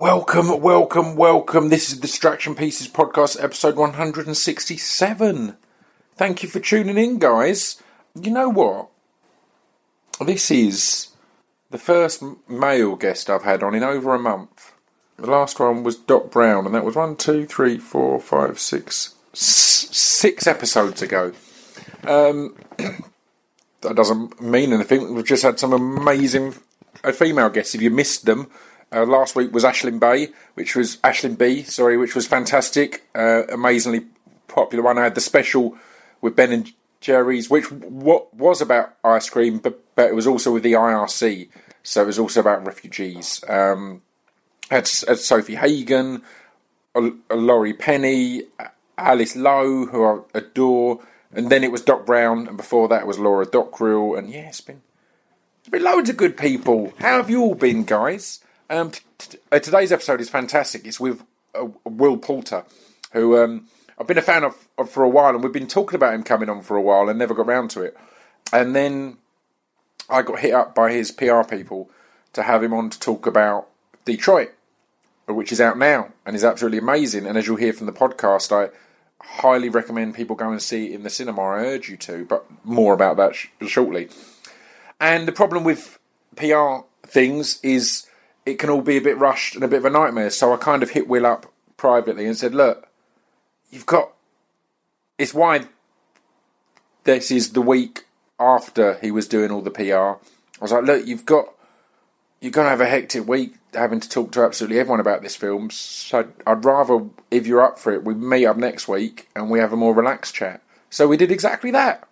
Welcome, welcome, welcome. This is Distraction Pieces Podcast, episode 167. Thank you for tuning in, guys. You know what? This is the first male guest I've had on in over a month. The last one was Doc Brown, and that was one, two, three, four, five, six, six episodes ago. Um, that doesn't mean anything. We've just had some amazing female guests. If you missed them, uh, last week was Ashlyn Bay, which was Ashlyn B, sorry, which was fantastic, uh, amazingly popular one. I had the special with Ben and Jerry's, which was about ice cream, but, but it was also with the IRC, so it was also about refugees. Um, had, had Sofie Hagen, uh, Laurie Penny, Alice Lowe, who I adore, and then it was Doc Brown, and before that was Laura Dockrill, and yeah, it's been it's been loads of good people. How have you all been, guys? Um, t- t- uh, today's episode is fantastic. It's with uh, Will Poulter, who um, I've been a fan of, of for a while, and we've been talking about him coming on for a while and never got round to it. And then I got hit up by his PR people to have him on to talk about Detroit, which is out now and is absolutely amazing. And as you'll hear from the podcast, I highly recommend people go and see it in the cinema. I urge you to, but more about that sh- shortly. And the problem with PR things is it can all be a bit rushed and a bit of a nightmare. So I kind of hit Will up privately and said, "Look, you've got. It's why this is the week after he was doing all the PR. I was like, look, you've got. You're going to have a hectic week having to talk to absolutely everyone about this film. So I'd rather, if you're up for it, we meet up next week and we have a more relaxed chat. So we did exactly that.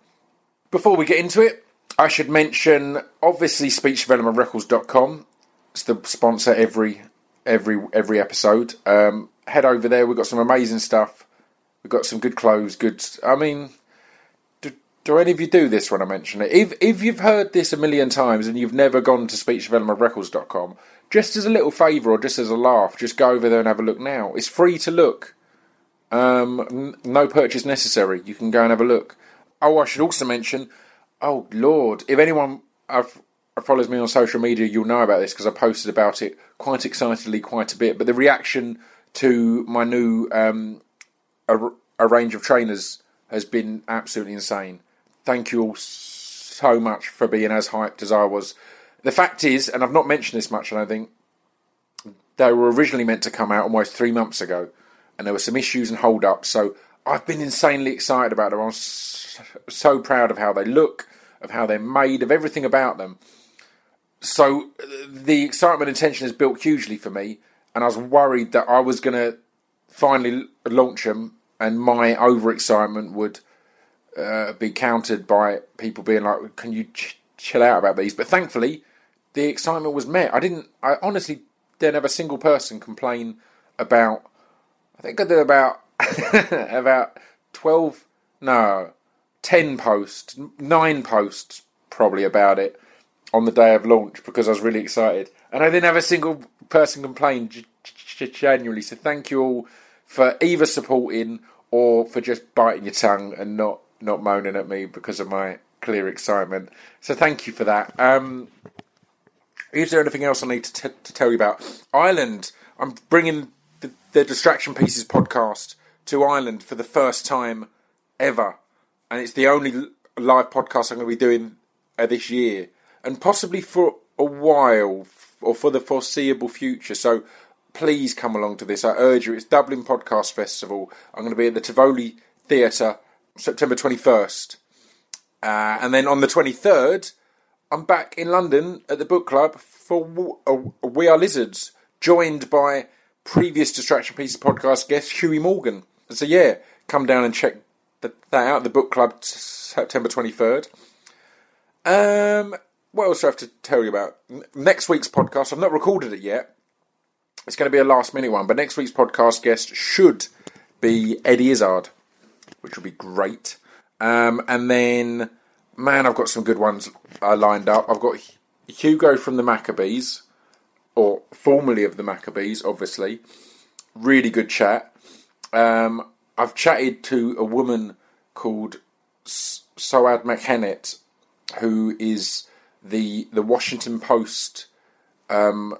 Before we get into it, I should mention obviously speechdevelopmentrecords.com. The sponsor every every every episode. Um, head over there. We've got some amazing stuff. We've got some good clothes. Good. I mean, do, do any of you do this when I mention it? If if you've heard this a million times and you've never gone to speechdevelopmentrecords.com, just as a little favour or just as a laugh, just go over there and have a look now. It's free to look. Um, n- no purchase necessary. You can go and have a look. Oh, I should also mention. Oh Lord, if anyone I've, follows me on social media, you'll know about this because I posted about it quite excitedly, quite a bit. But the reaction to my new um, a, a range of trainers has been absolutely insane. Thank you all so much for being as hyped as I was. The fact is, and I've not mentioned this much, I think they were originally meant to come out almost three months ago, and there were some issues and hold ups. So I've been insanely excited about them. I'm so proud of how they look, of how they're made, of everything about them. So the excitement and tension has built hugely for me, and I was worried that I was going to finally launch them, and my overexcitement would uh, be countered by people being like, "Can you ch- chill out about these?" But thankfully, the excitement was met. I didn't. I honestly didn't have a single person complain about. I think I did about about twelve, no, ten posts, nine posts probably about it on the day of launch because I was really excited, and I didn't have a single person complain genuinely. So thank you all for either supporting or for just biting your tongue and not not moaning at me because of my clear excitement. So thank you for that. Um, is there anything else I need to, t- to tell you about Ireland? I'm bringing the, the Distraction Pieces podcast to Ireland for the first time ever, and it's the only live podcast I'm going to be doing uh, this year, and possibly for a while or for the foreseeable future. So please come along to this. I urge you. It's Dublin Podcast Festival. I'm going to be at the Tivoli Theatre September 21st, uh, and then on the 23rd. I'm back in London at the book club for We Are Lizards, joined by previous Distraction Pieces podcast guest Huey Morgan. So yeah, come down and check th- that out. At the book club, September twenty third. Um, what else do I have to tell you about? Next week's podcast, I've not recorded it yet. It's going to be a last minute one, but next week's podcast guest should be Eddie Izzard, which will be great. Um, and then, man, I've got some good ones uh, lined up. I've got Hugo from the Maccabees, or formerly of the Maccabees, obviously. Really good chat. Um, I've chatted to a woman called Souad Mekhennet, who is the the Washington Post um,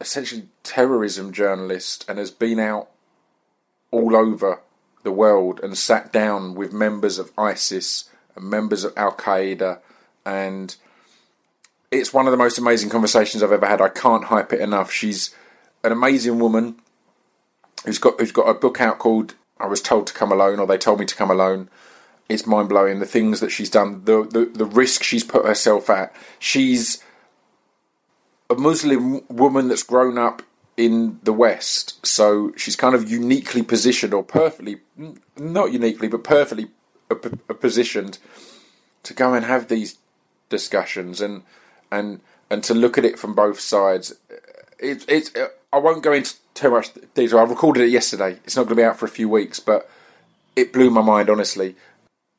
essentially terrorism journalist and has been out all over the world and sat down with members of ISIS and members of Al Qaeda, and it's one of the most amazing conversations I've ever had. I can't hype it enough. She's an amazing woman who's got who's got a book out called "I Was Told to Come Alone" or "They Told Me to Come Alone." It's mind blowing. The things that she's done, the, the the risk she's put herself at. She's a Muslim woman that's grown up in the West, so she's kind of uniquely positioned, or perfectly, not uniquely, but perfectly positioned to go and have these discussions and and and to look at it from both sides. It's it's. Uh, I won't go into too much detail. I recorded it yesterday. It's not going to be out for a few weeks, but it blew my mind honestly.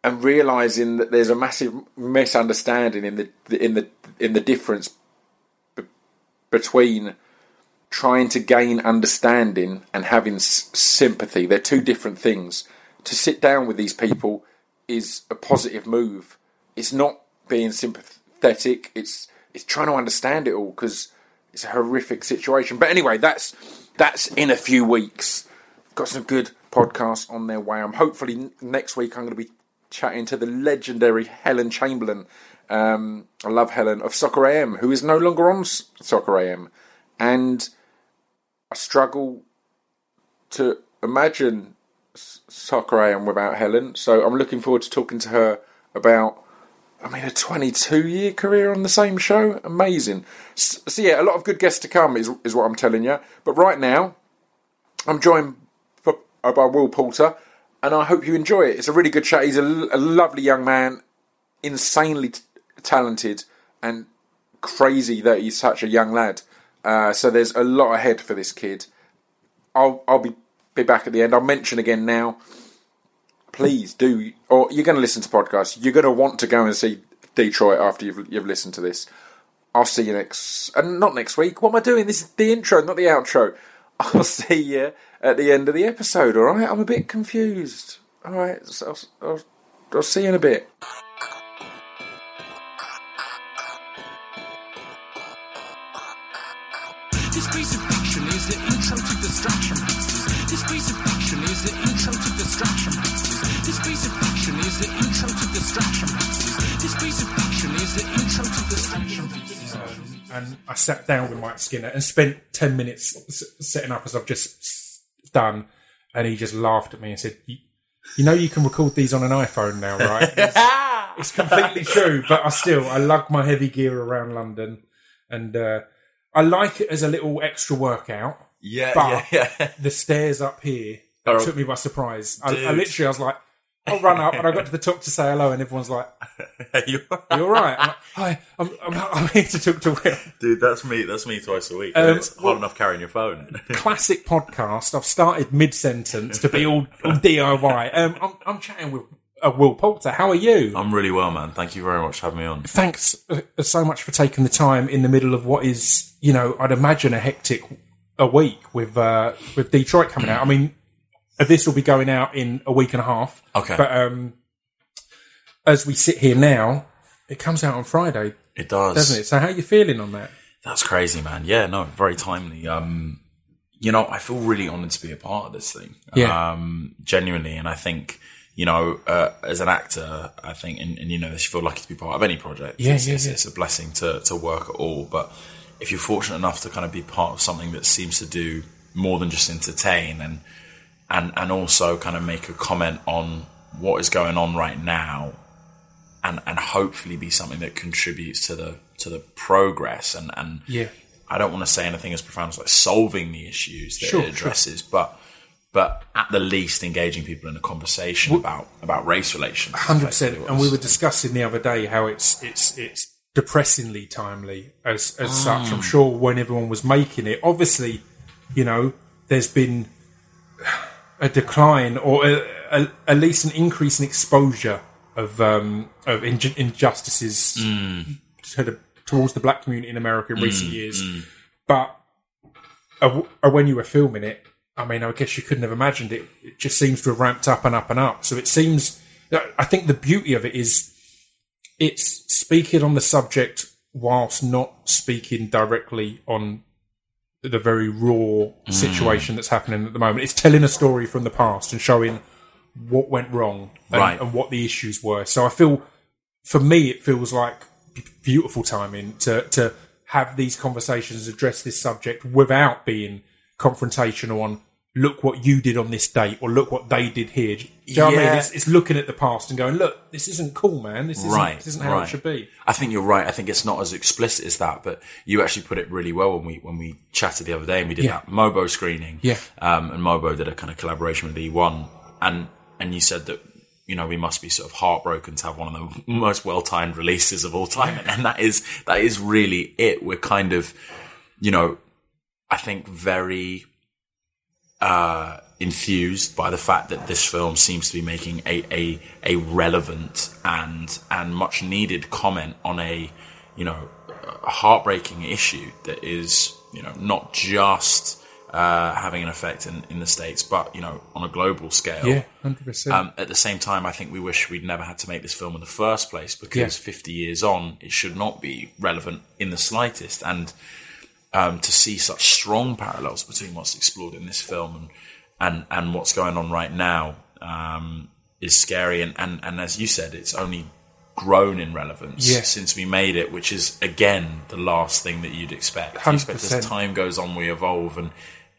And realizing that there's a massive misunderstanding in the in the in the difference between trying to gain understanding and having s- sympathy. They're two different things. To sit down with these people is a positive move. It's not being sympathetic. It's it's trying to understand it all because it's a horrific situation. But anyway, that's that's in a few weeks. Got some good podcasts on their way. I'm hopefully next week I'm going to be chatting to the legendary Helen Chamberlain. Um, I love Helen of Soccer AM, who is no longer on Soccer AM, and I struggle to imagine Soccer AM without Helen. So I'm looking forward to talking to her about I mean, a 22 year career on the same show? Amazing. So, yeah, a lot of good guests to come is, is what I'm telling you. But right now, I'm joined by Will Poulter, and I hope you enjoy it. It's a really good chat. He's a, a lovely young man, insanely t- talented, and crazy that he's such a young lad. Uh, so there's a lot ahead for this kid. I'll, I'll be, be back at the end. I'll mention again now please do, or you're going to listen to podcasts, you're going to want to go and see Detroit after you've you've listened to this. I'll see you next, and not next week. What am I doing? This is the intro, not the outro. I'll see you at the end of the episode. All right, I'm a bit confused. All right, so I'll, I'll, I'll see you in a bit. This piece of is the intro to distraction. This piece of is the intro to distraction. This piece of is the intro to distraction. This piece of and I sat down with Mike Skinner and spent 10 minutes setting up as I've just done. And he just laughed at me and said, You know, you can record these on an iPhone now, right? It's, it's completely true, but I still, I lug my heavy gear around London and uh, I like it as a little extra workout. Yeah, but yeah, yeah. the stairs up here Oh, took me by surprise. I, I literally, I was like, I'll run up, and I got to the top to say hello, and everyone's like, You- "You all right?" I'm like, Hi, I'm, I'm, I'm here to talk to Will. Dude, that's me. That's me twice a week. Um, it's hard enough carrying your phone. Classic podcast. I've started mid sentence to be all, all DIY. Um, I'm, I'm chatting with uh, Will Poulter. How are you? I'm really well, man. Thank you very much for having me on. Thanks uh, so much for taking the time in the middle of what is, you know, I'd imagine a hectic a week with uh, with Detroit coming out. I mean, this will be going out in a week and a half. Okay. But um, as we sit here now, it comes out on Friday, It does. doesn't it? So how are you feeling on that? That's crazy, man. Yeah, no, very timely. Um, you know, I feel really honoured to be a part of this thing. Yeah. Um, genuinely, and I think, you know, uh, as an actor, I think, and, and you know, you feel lucky to be part of any project. Yeah, it's, yeah, it's, yeah. it's a blessing to to work at all. But if you're fortunate enough to kind of be part of something that seems to do more than just entertain and and and also kind of make a comment on what is going on right now and and hopefully be something that contributes to the to the progress and and Yeah. I don't want to say anything as profound as like solving the issues that Sure, it addresses, but but at the least engaging people in a conversation about about race relations. Hundred percent. And we were discussing the other day how it's it's it's depressingly timely as as such. Mm. I'm sure when everyone was making it, obviously, you know, there's been a decline or a, a, at least an increase in exposure of um, of inju- injustices Mm. to the, towards the black community in America in recent years. But uh, uh, when you were filming it, I mean, I guess you couldn't have imagined it. It just seems to have ramped up and up and up. So it seems. I think the beauty of it is it's speaking on the subject whilst not speaking directly on the very raw Mm. situation that's happening at the moment. It's telling a story from the past and showing what went wrong and, Right. and what the issues were. So I feel, for me, it feels like b- beautiful timing to to have these conversations, address this subject without being confrontational on. Look what you did on this date, or look what they did here. Do you know what I mean? It's, it's looking at the past and going, "Look, this isn't cool, man. This isn't, Right, this isn't how right. it should be." I think you're right. I think it's not as explicit as that, but you actually put it really well when we when we chatted the other day and we did Yeah. that Mobo screening. Yeah. Um, and Mobo did a kind of collaboration with eOne, and and you said that you know we must be sort of heartbroken to have one of the most well timed releases of all time, and, and that is that is really it. We're kind of, you know, I think very uh, infused by the fact that this film seems to be making a, a a relevant and and much needed comment on a you know a heartbreaking issue that is you know not just uh, having an effect in, in the states but you know on a global scale Yeah, hundred percent. um, at the same time, I think we wish we'd never had to make this film in the first place because Yeah. 50 years on, it should not be relevant in the slightest. And um, to see such strong parallels between what's explored in this film and and, and what's going on right now um, is scary. And, and, and as you said, it's only grown in relevance Yeah. since we made it, which is again the last thing that you'd expect. You expect as time goes on, we evolve and.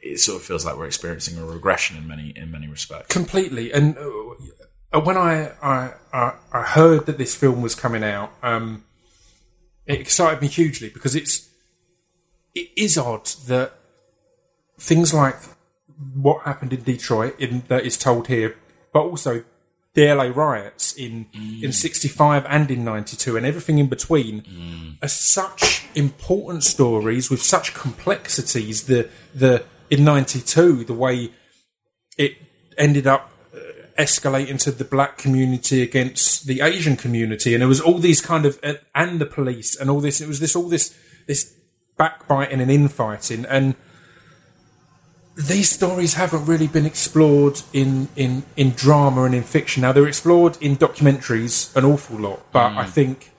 It sort of feels like we're experiencing a regression in many in many respects. completely. And uh, when I, I I I heard that this film was coming out, um, it excited me hugely because it's it is odd that things like what happened in Detroit in, that is told here, but also the LA riots in in '65 and in '92 and everything in between are such important stories with such complexities. The the in '92 the way it ended up uh, escalating to the black community against the Asian community, and there was all these kind of uh, and the police and all this. It was this all this this backbiting and infighting, and these stories haven't really been explored in in in drama and in fiction. Now they're explored in documentaries an awful lot, but hmm. I think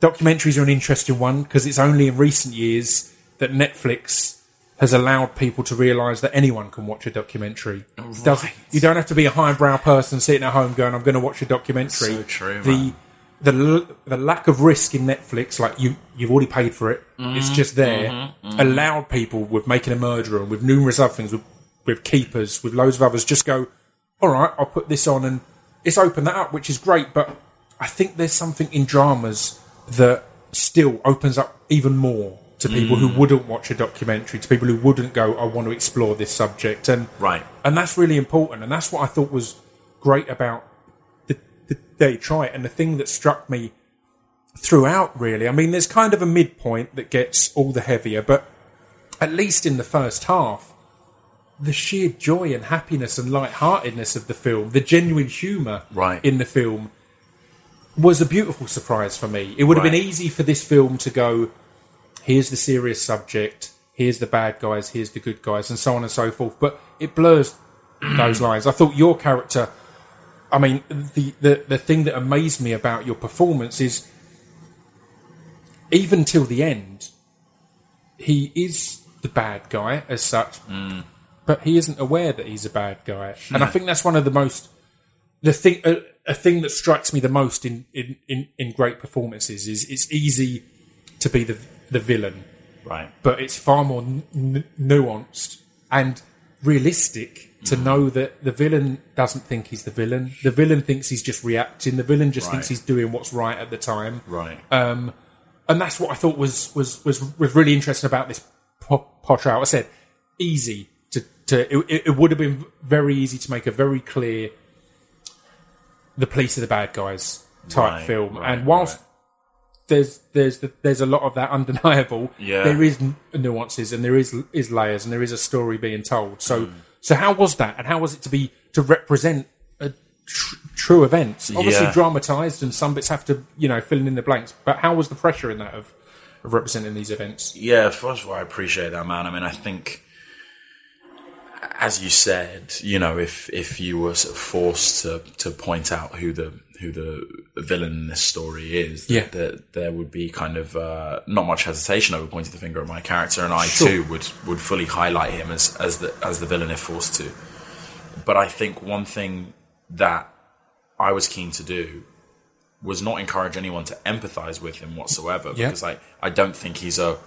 documentaries are an interesting one because it's only in recent years that Netflix has allowed people to realise that anyone can watch a documentary. Right. you don't have to be a highbrow person sitting at home going, "I'm going to watch a documentary." So true, The man. The the lack of risk in Netflix, like you you've already paid for it, it's mm, just there. Mm-hmm, mm-hmm. Allowed people with making a murderer and with numerous other things, with, with keepers, with loads of others, just go, "All right, I'll put this on," and it's opened that up, which is great. But I think there's something in dramas that still opens up even more to people who mm. wouldn't watch a documentary, to people who wouldn't go, I want to explore this subject. And Right. and that's really important. And that's what I thought was great about Detroit. And the thing that struck me throughout, really, I mean, there's kind of a midpoint that gets all the heavier, but at least in the first half, the sheer joy and happiness and lightheartedness of the film, the genuine humour Right. in the film, was a beautiful surprise for me. It would have been easy for this film to go, here's the serious subject, here's the bad guys, here's the good guys, and so on and so forth. But it blurs those lines. I thought your character, I mean, the, the, the thing that amazed me about your performance is even till the end, he is the bad guy as such, mm. but he isn't aware that he's a bad guy. And I think that's one of the most the thing a, a thing that strikes me the most in, in, in, in great performances is it's easy to be the the villain, Right. but it's far more n- nuanced and realistic to know that the villain doesn't think he's the villain. The villain thinks he's just reacting. The villain just thinks he's doing what's right at the time Right. and that's what I thought was was was, was really interesting about this po- portrait. I said easy to to it, it would have been very easy to make a very clear the police are the bad guys type Right, film, right, and whilst right. there's there's the, there's a lot of that undeniable, Yeah. there is nuances and there is is layers and there is a story being told. So Hmm. So how was that, and how was it to be to represent a tr- true events? Obviously Yeah. dramatized, and some bits have to you know fill in the blanks. But how was the pressure in that of, of representing these events? Yeah, first of all, I appreciate that, man. I mean, I think as you said, you know, if if you were sort of forced to to point out who the who the villain in this story is, Yeah. that there would be kind of uh, not much hesitation over pointing the finger at my character, and I Sure. too would would fully highlight him as as the as the villain if forced to. But I think one thing that I was keen to do was not encourage anyone to empathize with him whatsoever, Yeah. because I I don't think he's a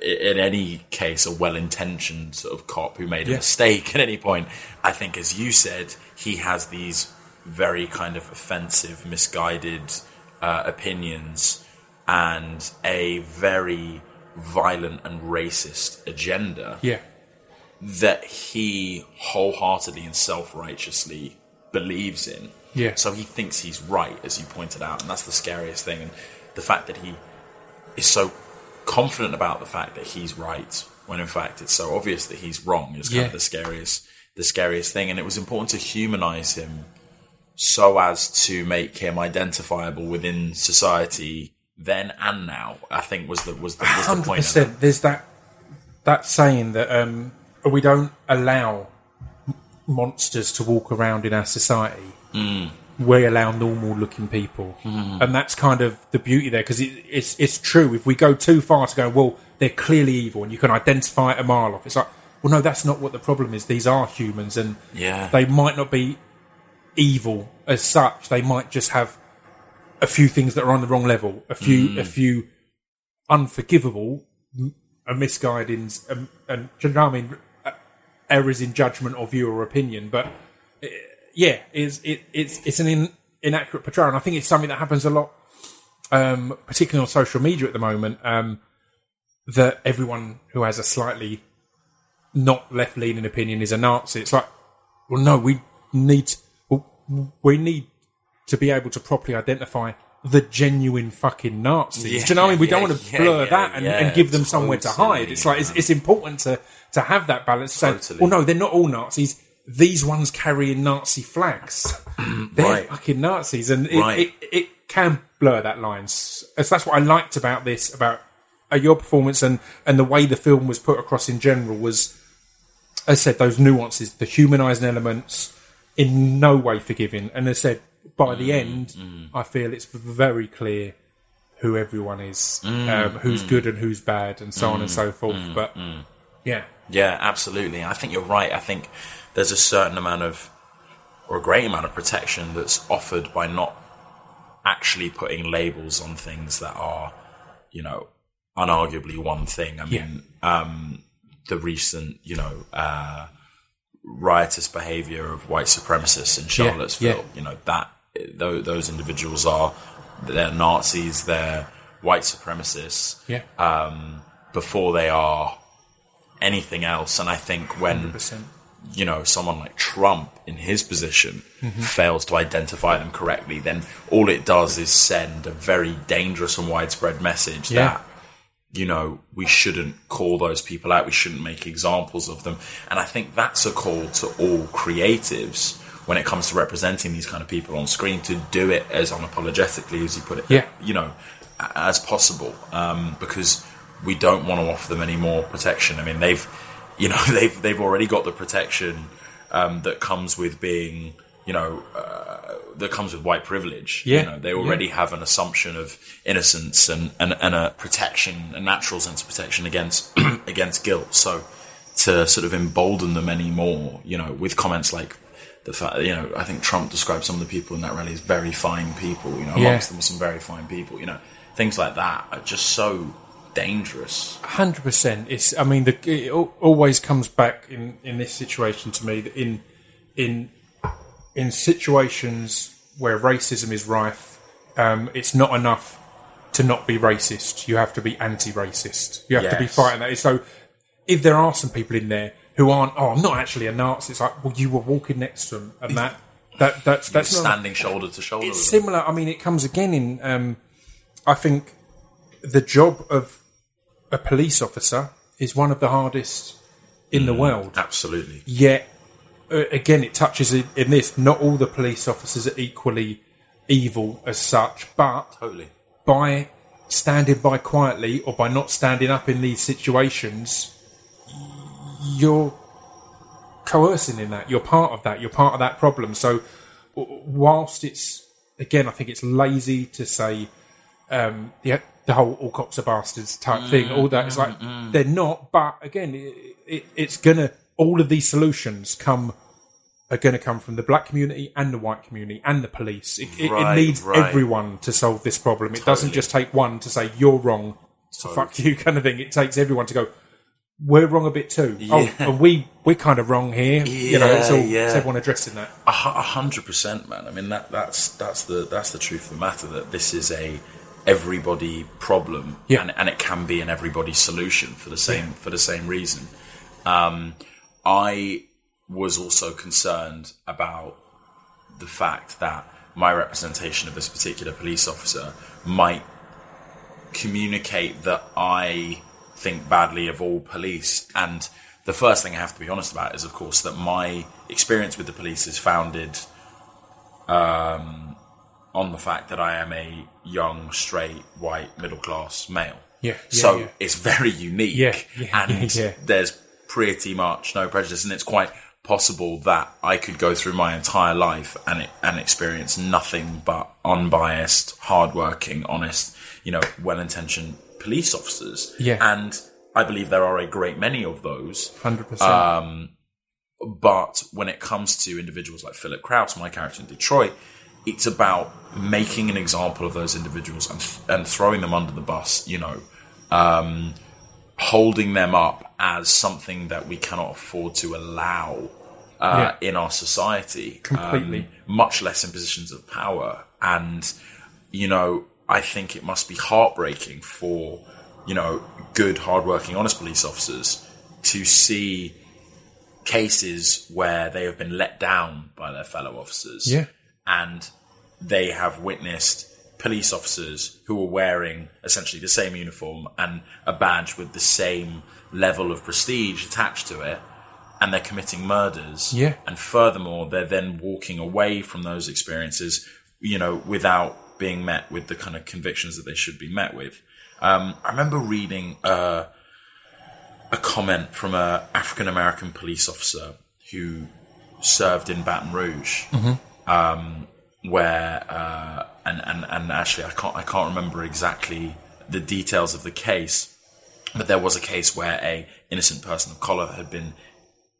in any case, a well-intentioned sort of cop who made a Yeah. mistake at any point. I think, as you said, he has these very kind of offensive, misguided uh, opinions and a very violent and racist agenda Yeah. that he wholeheartedly and self-righteously believes in. Yeah. So he thinks he's right, as you pointed out, and that's the scariest thing. And the fact that he is so confident about the fact that he's right, when in fact it's so obvious that he's wrong, is kind Yeah. of the scariest, the scariest thing. And it was important to humanize him so as to make him identifiable within society then and now. I think was the was the, was the Hundred point. Of it. percent. There's that that saying that um, we don't allow monsters to walk around in our society. Mm. We allow normal-looking people, Mm-hmm. and that's kind of the beauty there because it, it's it's true. If we go too far to go, well, they're clearly evil, and you can identify it a mile off. It's like, well, no, that's not what the problem is. These are humans, and Yeah. they might not be evil as such. They might just have a few things that are on the wrong level, a few, Mm. a few unforgivable, a misguidings, um, and you know I mean? Uh, Errors in judgment or view or opinion, but uh, yeah, it's it, it's it's an in, inaccurate portrayal, and I think it's something that happens a lot, um, particularly on social media at the moment. Um, that everyone who has a slightly not left leaning opinion is a Nazi. It's like, well, no, we need we need to be able to properly identify the genuine fucking Nazis. Yeah, Do you know what I mean? We don't want to yeah, blur yeah, that and, yeah, and give them somewhere to hide. It's like it's, it's important to to have that balance. So, Totally. well, no, they're not all Nazis. These ones carrying Nazi flags. they're Right. fucking Nazis, and it, Right. it, it can blur that line. So that's what I liked about this about uh, your performance and and the way the film was put across in general was as I said, those nuances, the humanising elements, in no way forgiving. And as I said, by the mm, end, mm. I feel it's very clear who everyone is, mm, um, who's good and who's bad, and so on and so forth. But yeah, Yeah, absolutely. I think you're right. I think there's a certain amount of, or a great amount of protection that's offered by not actually putting labels on things that are, you know, unarguably one thing. I Yeah. mean, um, the recent, you know, uh, riotous behavior of white supremacists in Charlottesville, yeah. you know, that those, those individuals are, they're Nazis, they're white supremacists yeah, before they are anything else. And I think when percent. you know someone like Trump in his position Mm-hmm. fails to identify them correctly, then all it does is send a very dangerous and widespread message Yeah. that you know we shouldn't call those people out. We shouldn't make examples of them. And I think that's a call to all creatives. When it comes to representing these kind of people on screen, to do it as unapologetically as you put it, Yeah. you know, as possible, um, because we don't want to offer them any more protection. I mean, they've, you know, they've they've already got the protection um, that comes with being, you know, uh, that comes with white privilege. Yeah. You know, they already have an assumption of innocence and, and, and a protection, a natural sense of protection against against guilt. So to sort of embolden them anymore, you know, with comments like the fact, you know, I think Trump described some of the people in that rally as very fine people. You know, Yeah. amongst them were some very fine people. You know, things like that are just so dangerous. Hundred percent. It's. I mean, the, it always comes back in in this situation to me that in in in situations where racism is rife, um, it's not enough to not be racist. You have to be anti-racist. You have to be fighting that. So, if there are some people in there who aren't, oh, I'm not actually a Nazi. It's like, well, you were walking next to them, and that that that's that's not Standing shoulder to shoulder. it's similar. I mean, it comes again in. Um, I think the job of a police officer is one of the hardest in Mm. the world. Absolutely. Yet, Uh, again, it touches in, in this. Not all the police officers are equally evil as such, but Totally. by standing by quietly or by not standing up in these situations, you're coercing in that. You're part of that. You're part of that problem. So, whilst it's again, I think it's lazy to say um, the the whole all cops are bastards type thing. All that is like mm, mm, mm, they're not. But again, it, it, it's gonna. All of these solutions come are going to come from the black community and the white community and the police. It, it, Right, it needs right. everyone to solve this problem. It doesn't just take one to say you're wrong, so fuck you kind of thing. It takes everyone to go. We're wrong a bit too. Oh, and we we're kind of wrong here. you know, it's all Yeah, yeah. it's everyone addressing that. A a hundred percent, man. I mean that that's that's the that's the truth of the matter. That this is a everybody problem, Yeah. and and it can be an everybody solution for the same for the same reason. Um, I was also concerned about the fact that my representation of this particular police officer might communicate that I think badly of all police. And the first thing I have to be honest about is, of course, that my experience with the police is founded um, on the fact that I am a young, straight, white, middle class male. Yeah, yeah, so yeah. it's very unique. Yeah, yeah, and there's pretty much no prejudice, and it's quite possible that I could go through my entire life and and experience nothing but unbiased, hardworking, honest, you know, well-intentioned police officers. Yeah. and I believe there are a great many of those. Hundred percent. Um, but when it comes to individuals like Philip Krauss, my character in Detroit, it's about making an example of those individuals and, and throwing them under the bus, you know, um, holding them up as something that we cannot afford to allow uh, in our society. Completely. Um, much less in positions of power. And, you know, I think it must be heartbreaking for, you know, good, hardworking, honest police officers to see cases where they have been let down by their fellow officers. Yeah. And they have witnessed police officers who are wearing essentially the same uniform and a badge with the same level of prestige attached to it. And they're committing murders. Yeah. And furthermore, they're then walking away from those experiences, you know, without being met with the kind of convictions that they should be met with. Um, I remember reading uh, a comment from a African American police officer who served in Baton Rouge, um, where uh, and, and and actually I can't I can't remember exactly the details of the case, but there was a case where a innocent person of color had been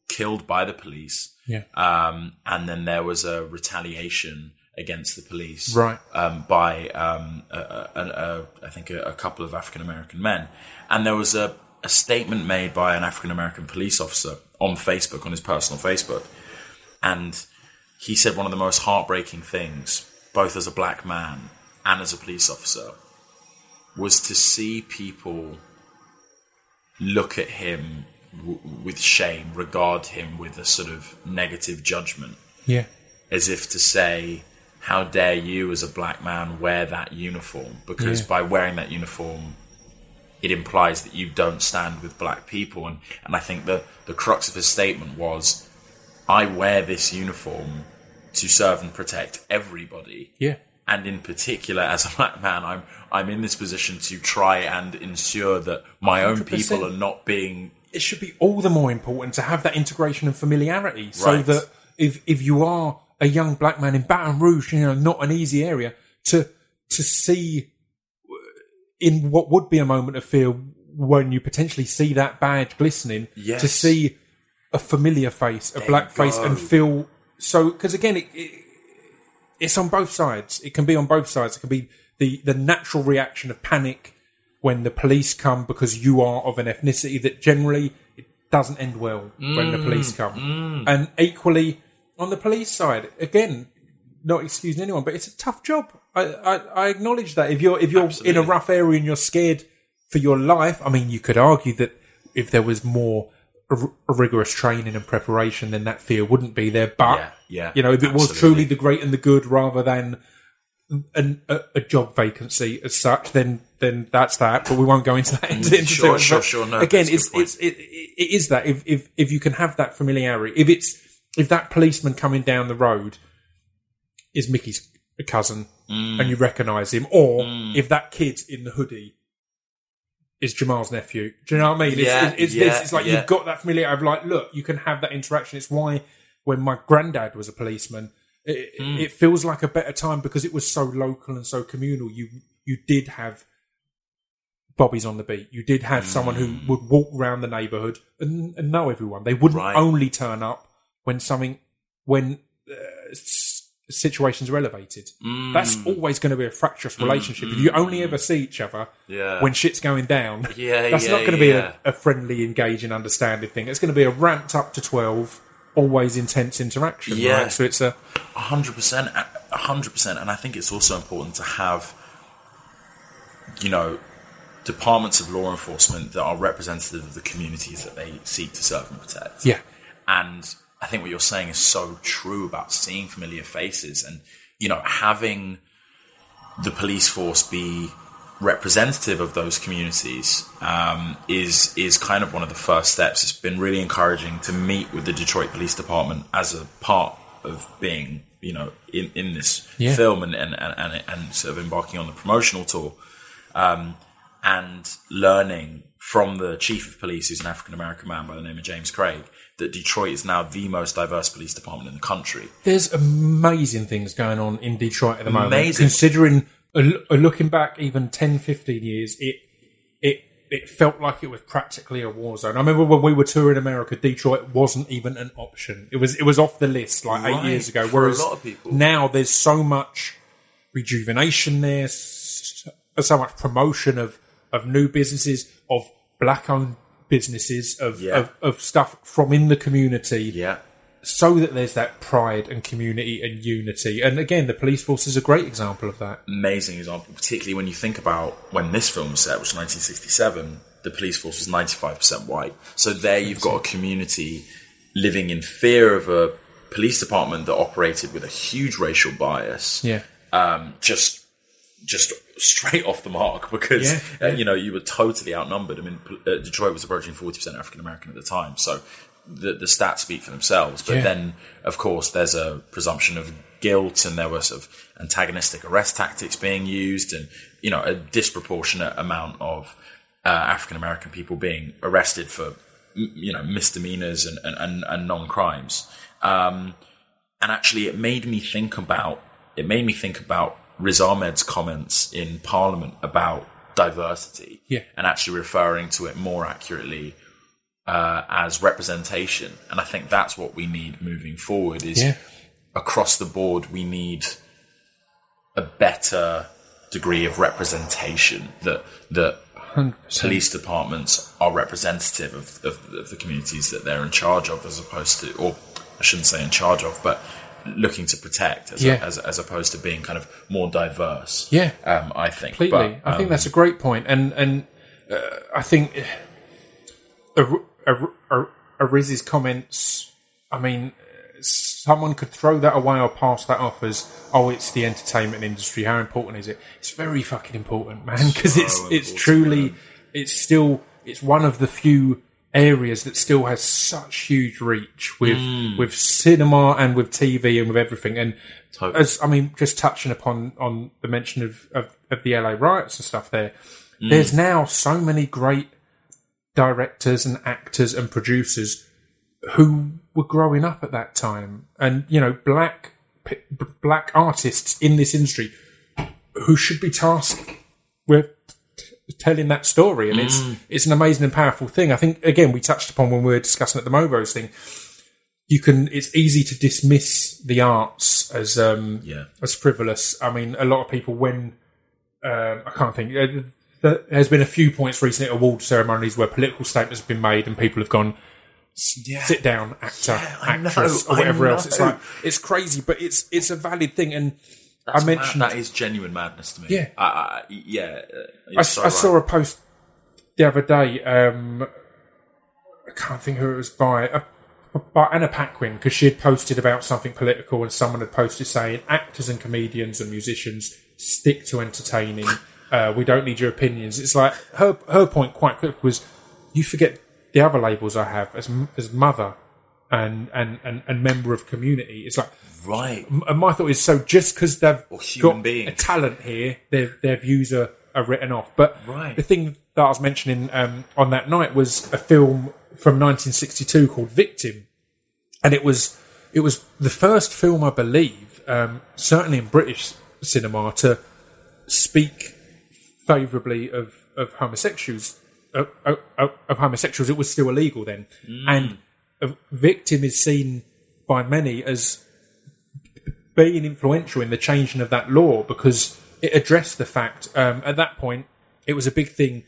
killed by the police, Yeah. um, and then there was a retaliation against the police, Right. um, by um, a, a, a, I think a, a couple of African American men, and there was a, a statement made by an African American police officer on Facebook, on his personal Facebook, and he said one of the most heartbreaking things, both as a black man and as a police officer, was to see people look at him w- with shame, regard him with a sort of negative judgment Yeah. as if to say, "How dare you, as a black man, wear that uniform?" Because Yeah. by wearing that uniform, it implies that you don't stand with black people. And and I think the the crux of his statement was, "I wear this uniform to serve and protect everybody." Yeah. And in particular, as a black man, I'm I'm in this position to try and ensure that my own 100%. people are not being it should be all the more important to have that integration and familiarity so Right. that if if you are a young black man in Baton Rouge, you know, not an easy area to to see in what would be a moment of fear when you potentially see that badge glistening Yes. to see a familiar face, a black face, and feel so. Because again, it, it, it's on both sides. It can be on both sides. It can be the the natural reaction of panic when the police come because you are of an ethnicity that generally it doesn't end well when the police mm. come. Mm. And equally on the police side, again, not excusing anyone, but it's a tough job. I, I, I acknowledge that if you're if you're in a rough area and you're scared for your life, I mean, you could argue that if there was more r- rigorous training and preparation, then that fear wouldn't be there. But Yeah, yeah, you know, if it was truly the great and the good rather than an, a, a job vacancy as such, then then that's that. But we won't go into that. Into, into Sure, sure, sure. No, again, it's it's it, it is that if if if you can have that familiarity, if it's if that policeman coming down the road is Mickey's cousin Mm. and you recognise him, or if that kid in the hoodie is Jamal's nephew. Do you know what I mean? It's, Yeah, it's, it's, yeah, this, it's like yeah. you've got that familiarity of like, look, you can have that interaction. It's why when my granddad was a policeman, it, Hmm. it feels like a better time because it was so local and so communal. You you did have bobbies on the beat. You did have someone who would walk around the neighbourhood and, and know everyone. They wouldn't Right. only turn up when something when uh, situations are elevated. That's mm. always going to be a fractious mm, relationship. If mm, you only ever see each other Yeah. when shit's going down, Yeah, that's yeah, not going to be a, a friendly, engaging, understanding thing. It's going to be a ramped up to twelve, always intense interaction. Yeah. Right? So it's a hundred percent, hundred percent, and I think it's also important to have, you know, departments of law enforcement that are representative of the communities that they seek to serve and protect. yeah, And I think what you're saying is so true about seeing familiar faces and, you know, having the police force be representative of those communities um, is is kind of one of the first steps. It's been really encouraging to meet with the Detroit Police Department as a part of being, you know, in, in this Yeah. film and, and, and, and, sort of embarking on the promotional tour um, and learning from the chief of police, who's an African American man by the name of James Craig, that Detroit is now the most diverse police department in the country. there's amazing things going on in Detroit at the moment. Amazing. Considering uh, looking back even 10, 15 years, it it it felt like it was practically a war zone. I remember when we were touring America, Detroit wasn't even an option. It was it was off the list like eight years ago. Whereas lot of people. now there's so much rejuvenation there, so much promotion of of new businesses, of black owned businesses, of, Yeah. of of stuff from in the community Yeah. so that there's that pride and community and unity. And again, the police force is a great example of that. amazing example, particularly when you think about when this film was set, which was 1967, the police force was 95% white. So there you've got a community living in fear of a police department that operated with a huge racial bias. Yeah. Um, just, just straight off the mark because, Yeah, uh, yeah. you know, you were totally outnumbered. I mean, uh, Detroit was approaching 40% African American at the time. So the, the stats speak for themselves. But Yeah. then, of course, there's a presumption of guilt and there were sort of antagonistic arrest tactics being used and, you know, a disproportionate amount of uh, African American people being arrested for, you know, misdemeanors and, and, and, and non-crimes. Um, and actually it made me think about, it made me think about Riz Ahmed's comments in Parliament about diversity Yeah. and actually referring to it more accurately uh, as representation. And I think that's what we need moving forward is Yeah. across the board, we need a better degree of representation that that 100%. police departments are representative of, of, of the communities that they're in charge of, as opposed to, or I shouldn't say in charge of, but looking to protect, as, Yeah. as, as opposed to being kind of more diverse. Yeah. um, I think Completely. But, I think um, that's a great point. And, and uh, I think uh, a, a, a, a comments, I mean, someone could throw that away or pass that off as, oh, it's the entertainment industry. How important is it? It's very fucking important, man, because it's it's truly, man. it's still, it's one of the few areas that still has such huge reach with Mm. with cinema and with TV and with everything. And Totally. as I mean, just touching upon on the mention of of, of the LA riots and stuff, there, Mm. there's now so many great directors and actors and producers who were growing up at that time, and you know, black black artists in this industry who should be tasked with telling that story, and it's it's an amazing and powerful thing. I think again we touched upon when we were discussing at the Mobos thing. You can. It's easy to dismiss the arts as um, Yeah. as frivolous. I mean, a lot of people when um, I can't think. Uh, there's been a few points recently at award ceremonies where political statements have been made and people have gone, Yeah. sit down, actor, know, actress, or whatever else. It's like it's crazy, but it's it's a valid thing. And That's I mentioned mad. that is genuine madness to me. Yeah. I, I, yeah. uh, I, so I right. saw a post the other day. Um, I can't think who it was by. Uh, by Anna Paquin, because she had posted about something political, and someone had posted saying, "Actors and comedians and musicians stick to entertaining. Uh, we don't need your opinions." It's like her her point quite quick was, "You forget the other labels I have as as mother and and and, and member of community." It's like Right. and my thought is so just because they've got being. a talent here, their their views are are written off. But Right. the thing that I was mentioning um, on that night was a film from 1962 called Victim, and it was it was the first film I believe, um, certainly in British cinema, to speak favourably of of homosexuals. Of, of, of homosexuals, it was still illegal then, and a victim is seen by many as being influential in the changing of that law because it addressed the fact um, at that point it was a big thing.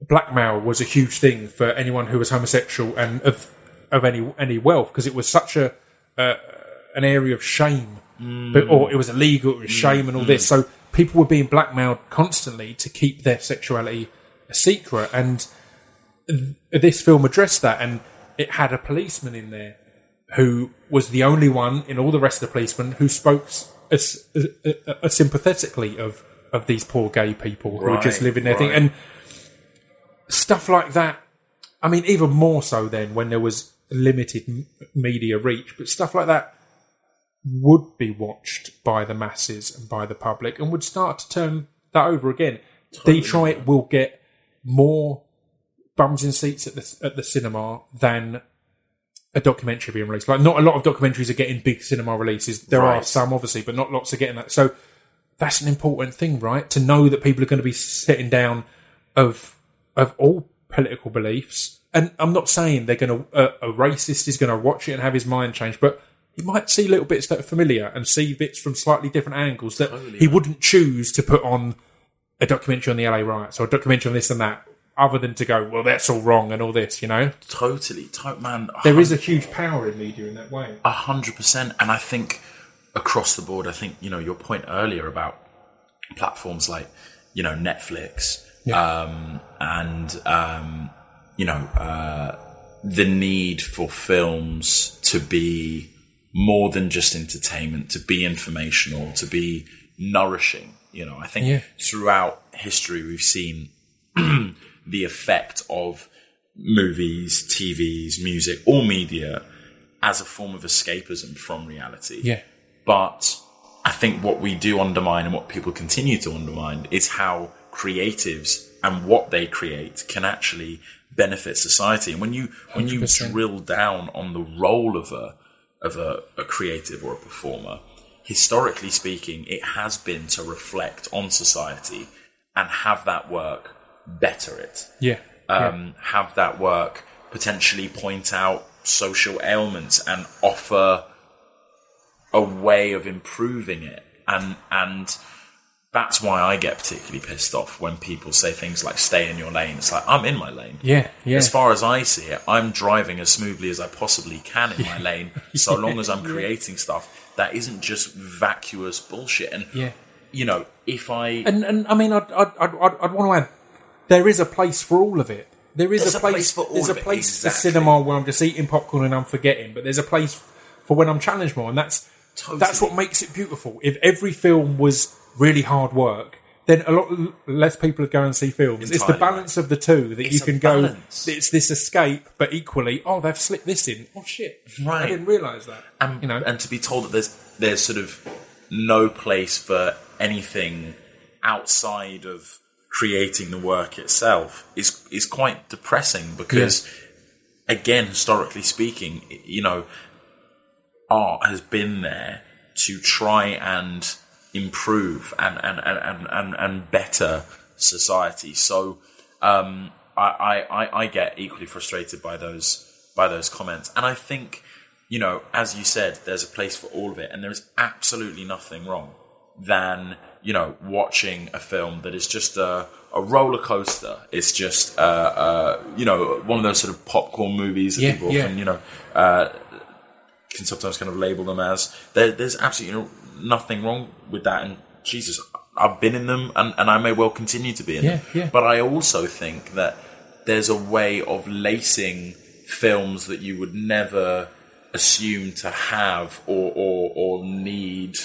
Blackmail was a huge thing for anyone who was homosexual and of of any any wealth because it was such a uh, an area of shame, but, or it was illegal, it was shame and all this. So people were being blackmailed constantly to keep their sexuality a secret, and th- this film addressed that, and it had a policeman in there who was the only one in all the rest of the policemen who spoke as, as, as sympathetically of of these poor gay people who were just living their thing, and stuff like that. I mean, even more so then when there was limited m- media reach, but stuff like that would be watched by the masses and by the public, and would start to turn that over again. Detroit will get more bums in seats at the at the cinema than a documentary being released. Like, not a lot of documentaries are getting big cinema releases. There are some, obviously, but not lots are getting that. So that's an important thing, right? To know that people are going to be sitting down of of all political beliefs. And I'm not saying they're going to a, a racist is going to watch it and have his mind changed, but he might see little bits that are familiar and see bits from slightly different angles that he wouldn't choose to put on a documentary on the LA riots or a documentary on this and that, other than to go, well, that's all wrong and all this, you know. Totally, to- man. There is a huge power in media in that way. A hundred percent. And I think across the board, I think, you know, your point earlier about platforms like, you know, Netflix, um, and, um, you know, uh, the need for films to be more than just entertainment, to be informational, to be nourishing. You know, I think Yeah. throughout history, we've seen the effect of movies, TVs, music, all media as a form of escapism from reality. Yeah. But I think what we do undermine and what people continue to undermine is how creatives and what they create can actually benefit society. And when you when you 100%. drill down on the role of a of a, a creative or a performer, historically speaking, it has been to reflect on society and have that work better it Yeah. um, have that work potentially point out social ailments and offer a way of improving it and and that's why I get particularly pissed off when people say things like stay in your lane it's like I'm in my lane yeah. Yeah. as far as I see it I'm driving as smoothly as I possibly can in my lane so long as I'm creating stuff that isn't just vacuous bullshit and yeah. you know if I And and I mean, I'd I'd, I'd, I'd, I'd want to add, there is a place for all of it. There is There's a place, for all There's a place for cinema where I'm just eating popcorn and I'm forgetting, but there's a place for when I'm challenged more, and that's Totally. that's what makes it beautiful. If every film was really hard work. Then a lot less people would go and see films. it's the Entirely balance of the two that It's you can go. It's this escape, but equally, oh, they've slipped this in. Oh shit! Right, I didn't realise that. and you know, and to be told that there's there's sort of no place for anything outside of creating the work itself is is quite depressing because again historically speaking you know art has been there to try and improve and and and and, and, and better society. So um I, I- I get equally frustrated by those by those comments. And I think you know, as you said, there's a place for all of it, and there is absolutely nothing wrong than you know watching a film that is just a, a roller coaster. It's just uh, uh, you know one of those sort of popcorn movies that Yeah, people yeah. often you know uh, can sometimes kind of label them as. There, there's absolutely nothing wrong with that, and Jesus, I've been in them, and, and I may well continue to be in Yeah, them. But I also think that there's a way of lacing films that you would never assume to have or or, or need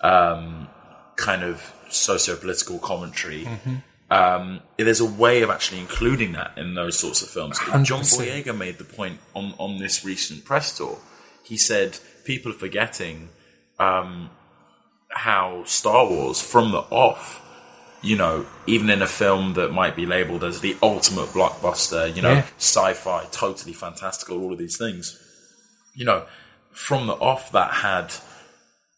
um, kind of socio-political commentary. Mm-hmm. Um, there's a way of actually including that in those sorts of films. And John 100%. Boyega made the point on, on this recent press tour. He said people are forgetting um, how Star Wars, from the off, you know, even in a film that might be labeled as the ultimate blockbuster, you know, Yeah. sci-fi, totally fantastical, all of these things, you know, from the off that had,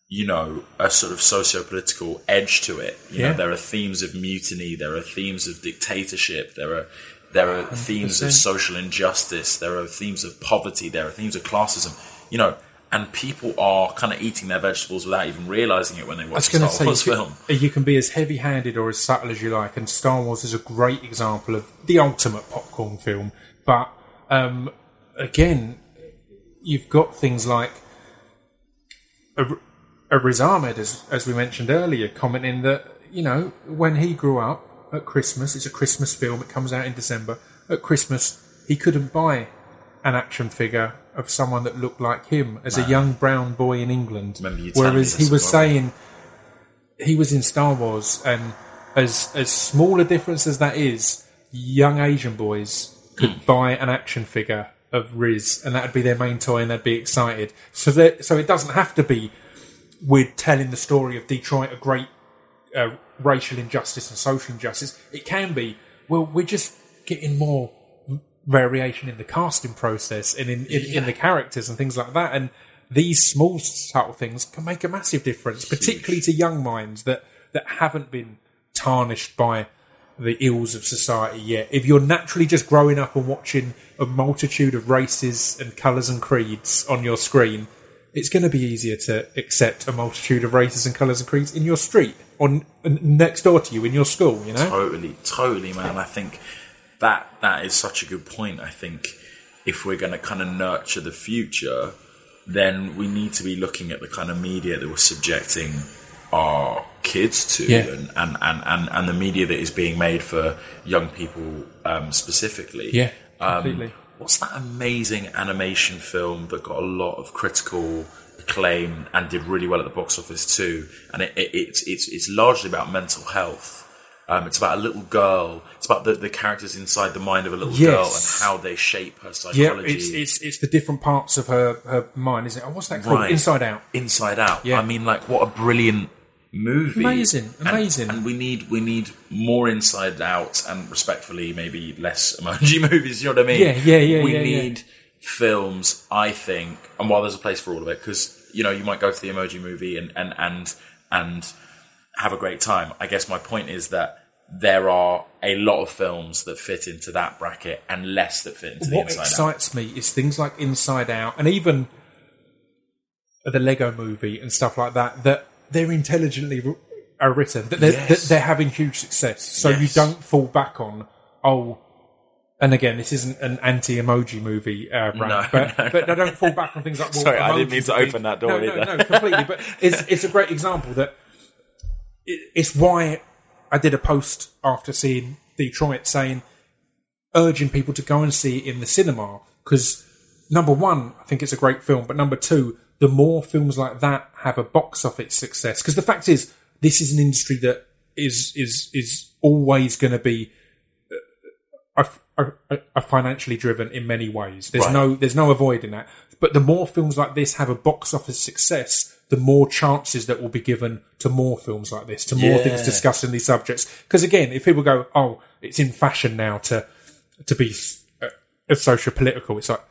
you know, a sort of socio-political edge to it. You Yeah. know, there are themes of mutiny, there are themes of dictatorship, there are there are themes of social injustice, there are themes of poverty, there are themes of classism. You know, and people are kind of eating their vegetables without even realizing it when they watch was a going Star say, Wars you film. can, you can be as heavy handed or as subtle as you like, and Star Wars is a great example of the ultimate popcorn film. But um, again, you've got things like a Riz Ahmed, as, as we mentioned earlier, commenting that, you know, when he grew up at Christmas, it's a Christmas film, it comes out in December. At Christmas, he couldn't buy an action figure of someone that looked like him as a young brown boy in England. Remember you telling me Whereas he was well. saying he was in Star Wars, and as as small a difference as that is, young Asian boys could Hmm. buy an action figure of Riz, and that'd be their main toy, and they'd be excited. So that so it doesn't have to be we're telling the story of Detroit, a great uh, racial injustice and social injustice. It can be well, we're just getting more variation in the casting process and in, in, in the characters and things like that. And these small subtle things can make a massive difference, particularly to young minds that, that haven't been tarnished by the ills of society yet. If you're naturally just growing up and watching a multitude of races and colours and creeds on your screen, it's going to be easier to accept a multitude of races and colours and creeds in your street or n- n- next door to you in your school, you know? Totally, totally, man. I think that that is such a good point. I think if we're going to kind of nurture the future, then we need to be looking at the kind of media that we're subjecting our kids to, Yeah. and, and, and, and, and the media that is being made for young people um, specifically. Yeah, Um, completely. What's that amazing animation film that got a lot of critical acclaim and did really well at the box office too? And it, it, it's it's it's largely about mental health. Um, it's about a little girl. It's about the, the characters inside the mind of a little girl and how they shape her Yeah, psychology. it's, it's it's the different parts of her, her mind, isn't it? Oh, what's that called? Right. Inside Out. Inside Out. Yeah. I mean, like, what a brilliant movie! Amazing, amazing. And, we need we need more Inside Out, and respectfully, maybe less emoji movies. You know what I mean? Yeah, yeah, yeah, We yeah, yeah. need films. I think, and while there's a place for all of it, because you know, you might go to the emoji movie and and and and have a great time. I guess my point is that. There are a lot of films that fit into that bracket and less that fit into the What Inside Out. excites me is things like Inside Out and even the Lego movie and stuff like that, that they're intelligently r- are written, that they're, Yes. that they're having huge success. So you don't fall back on, oh, and again, this isn't an anti-emoji movie, uh, Brad, No, but, no, but I don't fall back on things like. Well, Sorry, I didn't mean to open that door No, no, either. no, completely. But it's it's a great example that it, it's why I did a post after seeing Detroit saying urging people to go and see it in the cinema because number one, I think it's a great film, but number two, the more films like that have a box office success, because the fact is, this is an industry that is is is always going to be uh, are, are, are financially driven in many ways. There's Right. no there's no avoiding that. But the more films like this have a box office success, the more chances that will be given to more films like this, to more Yeah. things discussing these subjects. Because again, if people go, "Oh, it's in fashion now to to be uh, uh social political," it's like.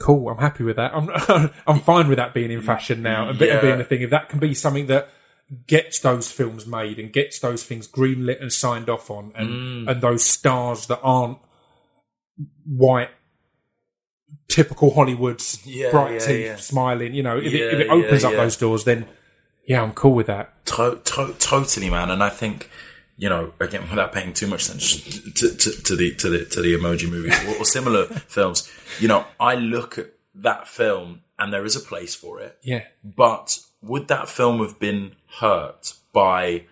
Cool, I'm happy with that. I'm I'm fine with that being in fashion now and Yeah. being a thing. If that can be something that gets those films made and gets those things greenlit and signed off on, and Mm. and those stars that aren't white, typical Hollywood's Yeah, bright yeah, teeth, smiling. You know, if, it, if it opens up those doors, then yeah, I'm cool with that. To- to- totally, man. And I think, you know, again, without paying too much attention to, to, to the to the to the emoji movies or, or similar films, you know, I look at that film and there is a place for it. Yeah, But would that film have been hurt by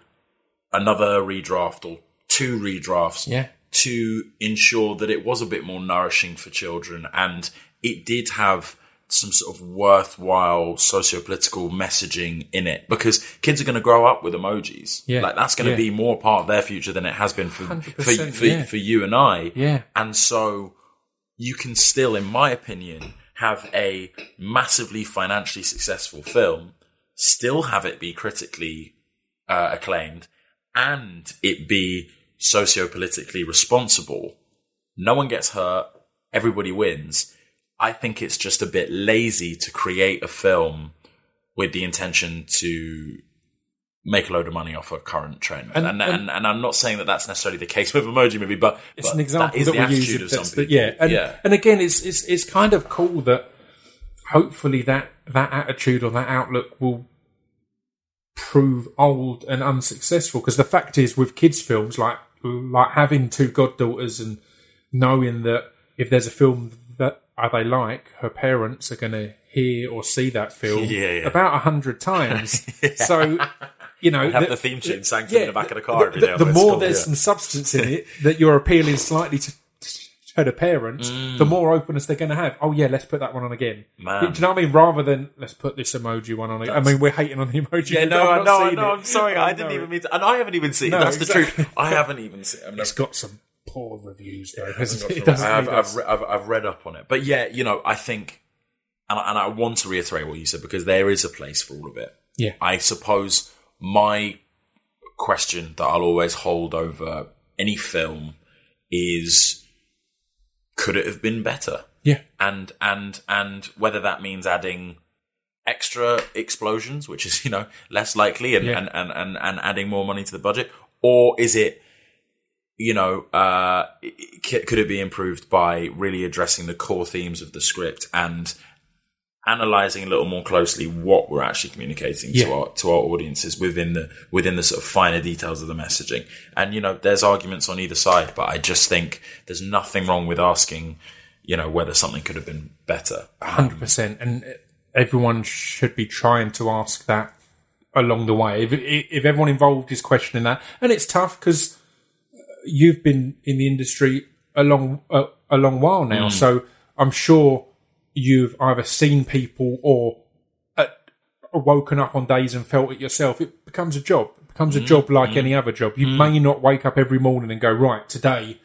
another redraft or two redrafts Yeah. to ensure that it was a bit more nourishing for children and it did have some sort of worthwhile socio-political messaging in it because kids are going to grow up with emojis Yeah. like that's going to Yeah. be more part of their future than it has been for for, for, yeah. for you and I Yeah. and so you can still, in my opinion, have a massively financially successful film, still have it be critically uh, acclaimed, and it be socio-politically responsible, no one gets hurt, everybody wins. I think it's just a bit lazy to create a film with the intention to make a load of money off a current trend. And and, and, and, I'm not saying that that's necessarily the case with Emoji Movie, but it's but an example that that, the we attitude use. of some the- people. yeah, and yeah. and again, it's it's it's kind of cool that hopefully that that attitude or that outlook will prove old and unsuccessful. Because the fact is, with kids' films, like like having two goddaughters and knowing that if there's a film uh, they like, her parents are going to hear or see that film Yeah, yeah. about a hundred times. So. You know, have the- the theme tune sang to me in the back of the car every the, the more there's yeah. some substance in it that you're appealing slightly to, to the parents, Mm. the more openness they're going to have. Oh yeah, let's put that one on again. Man. Do you know what I mean? Rather than let's put this emoji one on. Again. I mean, we're hating on the emoji. Yeah, no, I've I I seen know. it. I'm sorry, I didn't know even mean to, and I haven't even seen. No, That's the truth. I haven't even seen. I've It's never, got some poor reviews though. I hasn't it? It doesn't have I've, re- I've, I've read up on it, but yeah, you know, I think, and I, and I want to reiterate what you said because there is a place for all of it. Yeah. I suppose my question that I'll always hold over any film is, could it have been better? Yeah. and and and whether that means adding extra explosions, which is you know less likely, and Yeah. and, and, and and adding more money to the budget, or is it you know uh, could it be improved by really addressing the core themes of the script and analyzing a little more closely what we're actually communicating to our to our audiences within the within the sort of finer details of the messaging? And you know there's arguments on either side but i just think there's nothing wrong with asking you know whether something could have been better. Hundred percent, and everyone should be trying to ask that along the way. If if everyone involved is questioning that, and it's tough because you've been in the industry a long a, a long while now, mm. so I'm sure you've either seen people or uh, woken up on days and felt it yourself. It becomes a job. It becomes a mm. job like mm. any other job. You may not wake up every morning and go right today.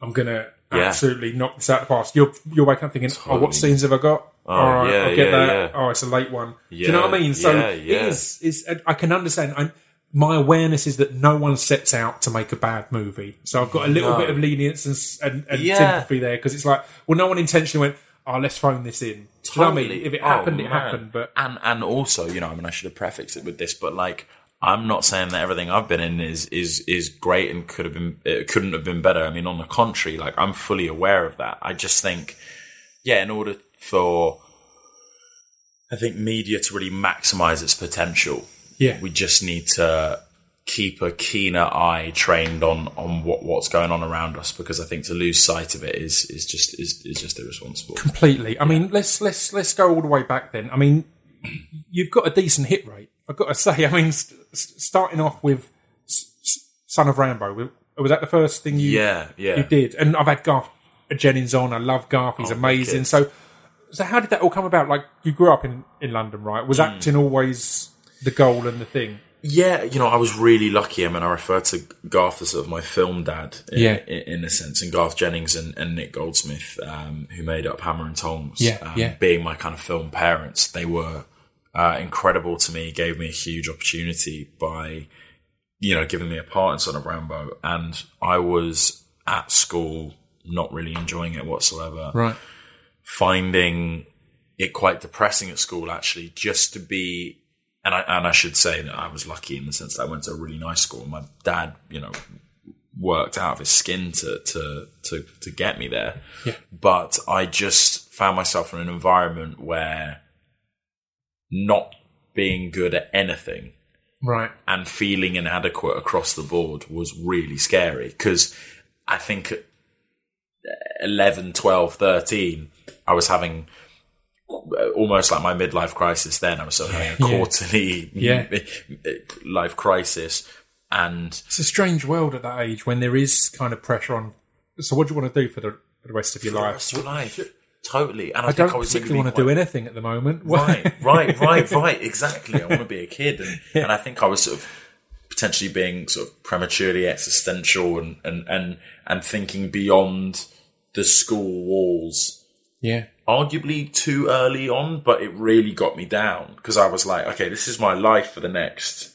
I'm gonna Yeah. absolutely knock this out of the park. You're you're waking up thinking, oh, what scenes have I got? Oh, All right, yeah, I'll get yeah, that. Oh, it's a late one. Do you know what I mean? So yeah, it is. Is I can understand. I, my awareness is that no one sets out to make a bad movie. So I've got a little No. bit of lenience and, and, and Yeah. sympathy there because it's like, well, no one intentionally went, oh, let's phone this in. Do you know I mean? If it Oh, happened, it man. happened. But and and also, you know, I mean, I should have prefixed it with this, but like, I'm not saying that everything I've been in is is is great and could have been it couldn't have been better. I mean, on the contrary, like I'm fully aware of that. I just think, yeah, in order for I think media to really maximize its potential, yeah, we just need to keep a keener eye trained on on what what's going on around us because I think to lose sight of it is is just is, is just irresponsible. completely. I mean, let's let's let's go all the way back then. I mean, you've got a decent hit rate. I've got to say. I mean, st- st- starting off with Son of Rambow, was that the first thing you Yeah, yeah. you did? And I've had Garth Jennings on. I love Garth. He's Oh, amazing. So, so how did that all come about? Like, you grew up in in London, right? Was hmm. acting always the goal and the thing? Yeah, you know, I was really lucky. I mean, I refer to Garth as sort of my film dad, in, Yeah. in, in a sense, and Garth Jennings and, and Nick Goldsmith, um, who made up Hammer and Tongs, Yeah, um, yeah. being my kind of film parents, they were uh, incredible to me. Gave me a huge opportunity by, you know, giving me a part in Son of Rambow, and I was at school not really enjoying it whatsoever Right. finding it quite depressing at school actually just to be and I and I should say that I was lucky in the sense that I went to a really nice school. My dad, you know, worked out of his skin to to to, to get me there. Yeah. But I just found myself in an environment where not being good at anything Right. and feeling inadequate across the board was really scary because I think at 11, 12, 13, I was having almost like my midlife crisis then. I was sort of having a Yeah. quarterly Yeah. life crisis. And It's a strange world at that age when there is kind of pressure on. So, what do you want to do for the, for the rest of your life? your life, totally. And I, I think don't I was particularly want to do anything at the moment. right, right, right, right. Exactly. I want to be a kid, and, and I think I was sort of potentially being sort of prematurely existential and and and and thinking beyond the school walls. yeah. Arguably too early on, but it really got me down because I was like, okay, this is my life for the next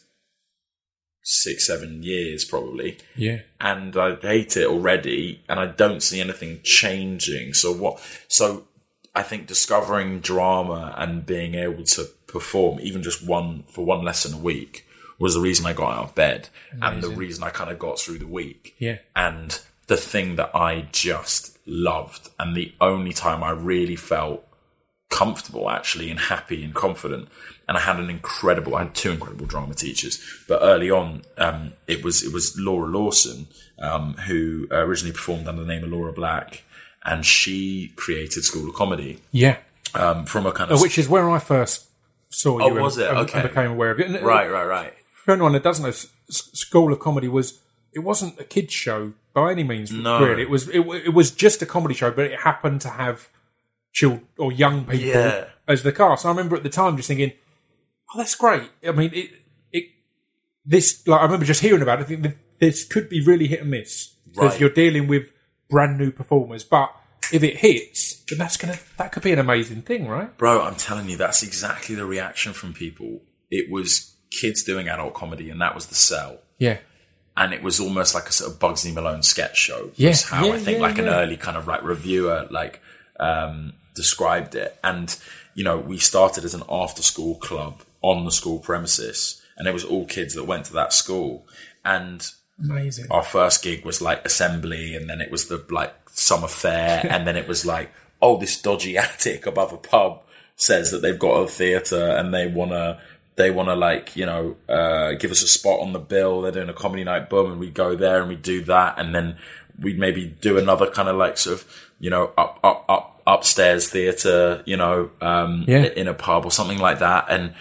six, seven years probably Yeah. and I hate it already, and I don't see anything changing. So what? So I think discovering drama and being able to perform, even just one for one lesson a week, was the reason I got out of bed, and the reason I kind of got through the week. Yeah. And the thing that I just loved, and the only time I really felt comfortable actually and happy and confident. And I had an incredible, I had two incredible drama teachers. But early on, um, it was it was Laura Lawson um, who originally performed under the name of Laura Black, and she created School of Comedy Yeah. um, from a kind of Which is where I first saw you. Oh, and- was it? Okay. And became aware of it. And, right, right, right. For anyone that doesn't know, School of Comedy was it wasn't a kids show by any means. No. Really, it was it, it was just a comedy show, but it happened to have children or young people Yeah. as the cast. I remember at the time just thinking, "Oh, that's great." I mean, it it this like I remember just hearing about it. I think this could be really hit and miss because Right. you're dealing with brand new performers, but if it hits, then that's gonna that could be an amazing thing, right? Bro, I'm telling you, that's exactly the reaction from people. It was kids doing adult comedy, and that was the sell. Yeah. And it was almost like a sort of Bugsy Malone sketch show. Yeah, how yeah, I think yeah, like an early kind of like reviewer like um, described it. And you know, we started as an after school club on the school premises, and it was all kids that went to that school. And Amazing. our first gig was like assembly, and then it was the like summer fair, and then it was like, oh, this dodgy attic above a pub says that they've got a theatre and they wanna they wanna like you know uh, give us a spot on the bill. They're doing a comedy night, boom, and we go there and we do that, and then we'd maybe do another kind of like sort of you know up up up upstairs theatre, you know, um, Yeah. in a pub or something like that, and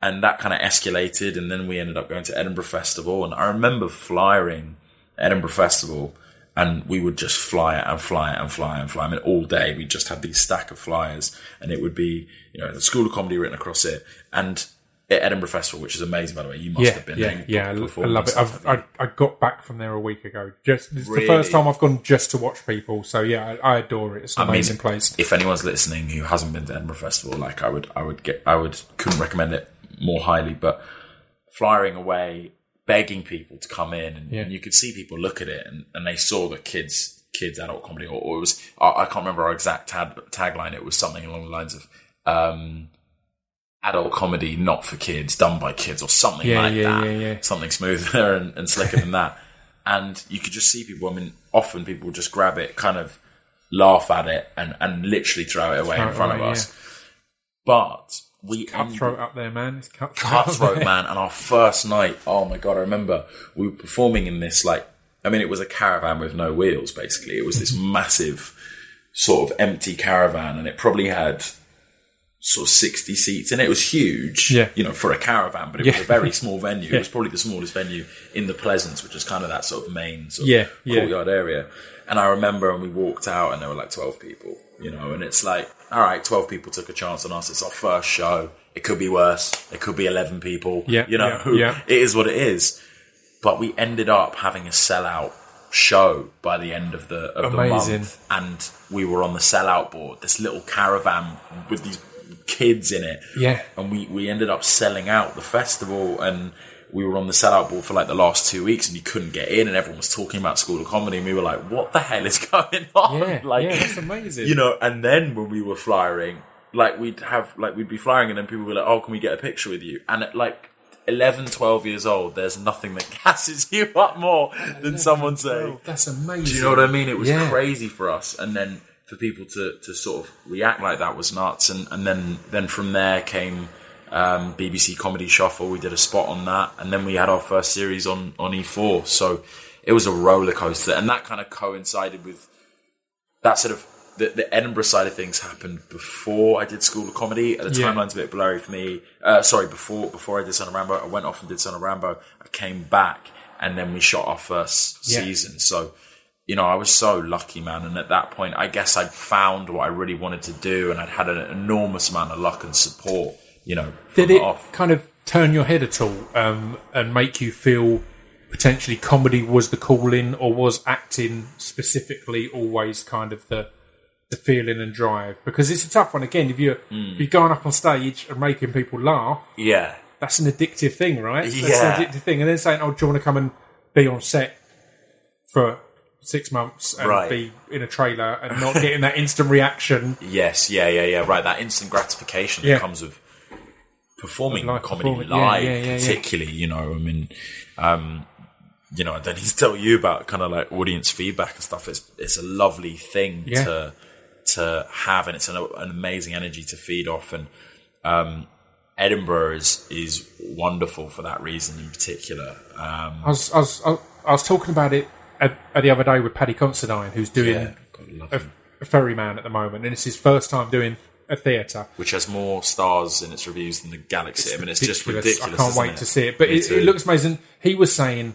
and that kind of escalated and then we ended up going to edinburgh festival and i remember flying edinburgh festival and we would just fly it and fly it and fly it and fly. I mean, all day we just had these stack of flyers, and it would be, you know, the School of Comedy written across it, and at Edinburgh Festival, which is amazing, by the way. You must Yeah, have been. yeah, there. yeah. I, You I performed love it. I've, I, I got back from there a week ago. Just it's Really? the first time I've gone just to watch people. So yeah, I, I adore it. It's an I mean, amazing place. if anyone's listening who hasn't been to Edinburgh Festival, like I would, I would get, I would, couldn't recommend it more highly. But flying away, begging people to come in, and, Yeah. and you could see people look at it, and, and they saw the kids, kids adult comedy, or, or it was, I, I can't remember our exact tag, tagline. It was something along the lines of. Um, Adult comedy, not for kids, done by kids, or something Yeah, like yeah, that. yeah. Something smoother and, and slicker than that. And you could just see people. I mean, often people just grab it, kind of laugh at it, and, and literally throw it away Throw in front away, of us. But we Cutthroat up there, man. It's cutthroat. cutthroat man and our first night oh my god i remember we were performing in this like i mean it was a caravan with no wheels basically it was this massive sort of empty caravan and it probably had sort of 60 seats and it was huge Yeah. you know for a caravan but it Yeah. was a very small venue it was probably the smallest venue in the pleasance which is kind of that sort of main sort of Yeah, yeah. courtyard area and i remember when we walked out and there were like 12 people you know and it's like all right 12 people took a chance on us it's our first show it could be worse it could be 11 people Yeah, you know yeah, yeah. it is what it is but we ended up having a sellout show by the end of the of Amazing. the month and we were on the sellout board this little caravan with these kids in it Yeah. and we we ended up selling out the festival and we were on the sellout board for like the last two weeks and you couldn't get in and everyone was talking about school of comedy and we were like what the hell is going on Yeah, like yeah, that's amazing. you know and then when we were flying like we'd have like we'd be flying and then people were like oh can we get a picture with you and at like 11 12 years old there's nothing that gasses you up more than someone saying that's amazing. do you know what I mean? It was Yeah. crazy for us, and then for people to, to sort of react like that was nuts. And, and then then from there came um, BBC Comedy Shuffle. We did a spot on that, and then we had our first series on on E4. So it was a roller coaster, and that kind of coincided with that sort of. The, the Edinburgh side of things happened before I did School of Comedy. The Yeah. timeline's a bit blurry for me. Uh, sorry, before before I did Son of Rambow, I went off and did Son of Rambow. I came back, and then we shot our first Yeah. season. So you know, I was so lucky, man. And at that point, I guess I'd found what I really wanted to do, and I'd had an enormous amount of luck and support. You know, Did it off. kind of turn your head at all um, and make you feel potentially comedy was the calling, or was acting specifically always kind of the the feeling and drive? Because it's a tough one. Again, if you're Hmm. if you're going up on stage and making people laugh, Yeah, that's an addictive thing, right? That's Yeah. an addictive thing. And then saying, "Oh, do you want to come and be on set for six months and Right. be in a trailer and not getting that instant reaction?" Yes, yeah, yeah, yeah. Right, that instant gratification Yeah. that comes with performing Live comedy performing, live, yeah, yeah, particularly. You know, I mean, um, you know, I don't need to tell you about kind of like audience feedback and stuff. It's it's a lovely thing to to have, and it's an, an amazing energy to feed off. And um, Edinburgh is is wonderful for that reason in particular. Um, I was, I was, I was talking about it at the other day with Paddy Considine, who's doing yeah, God, I love a, a ferryman at the moment, and it's his first time doing a theatre. which has more stars in its reviews than the Galaxy. I mean, it's just ridiculous. I can't wait to see it. But it, it looks amazing. He was saying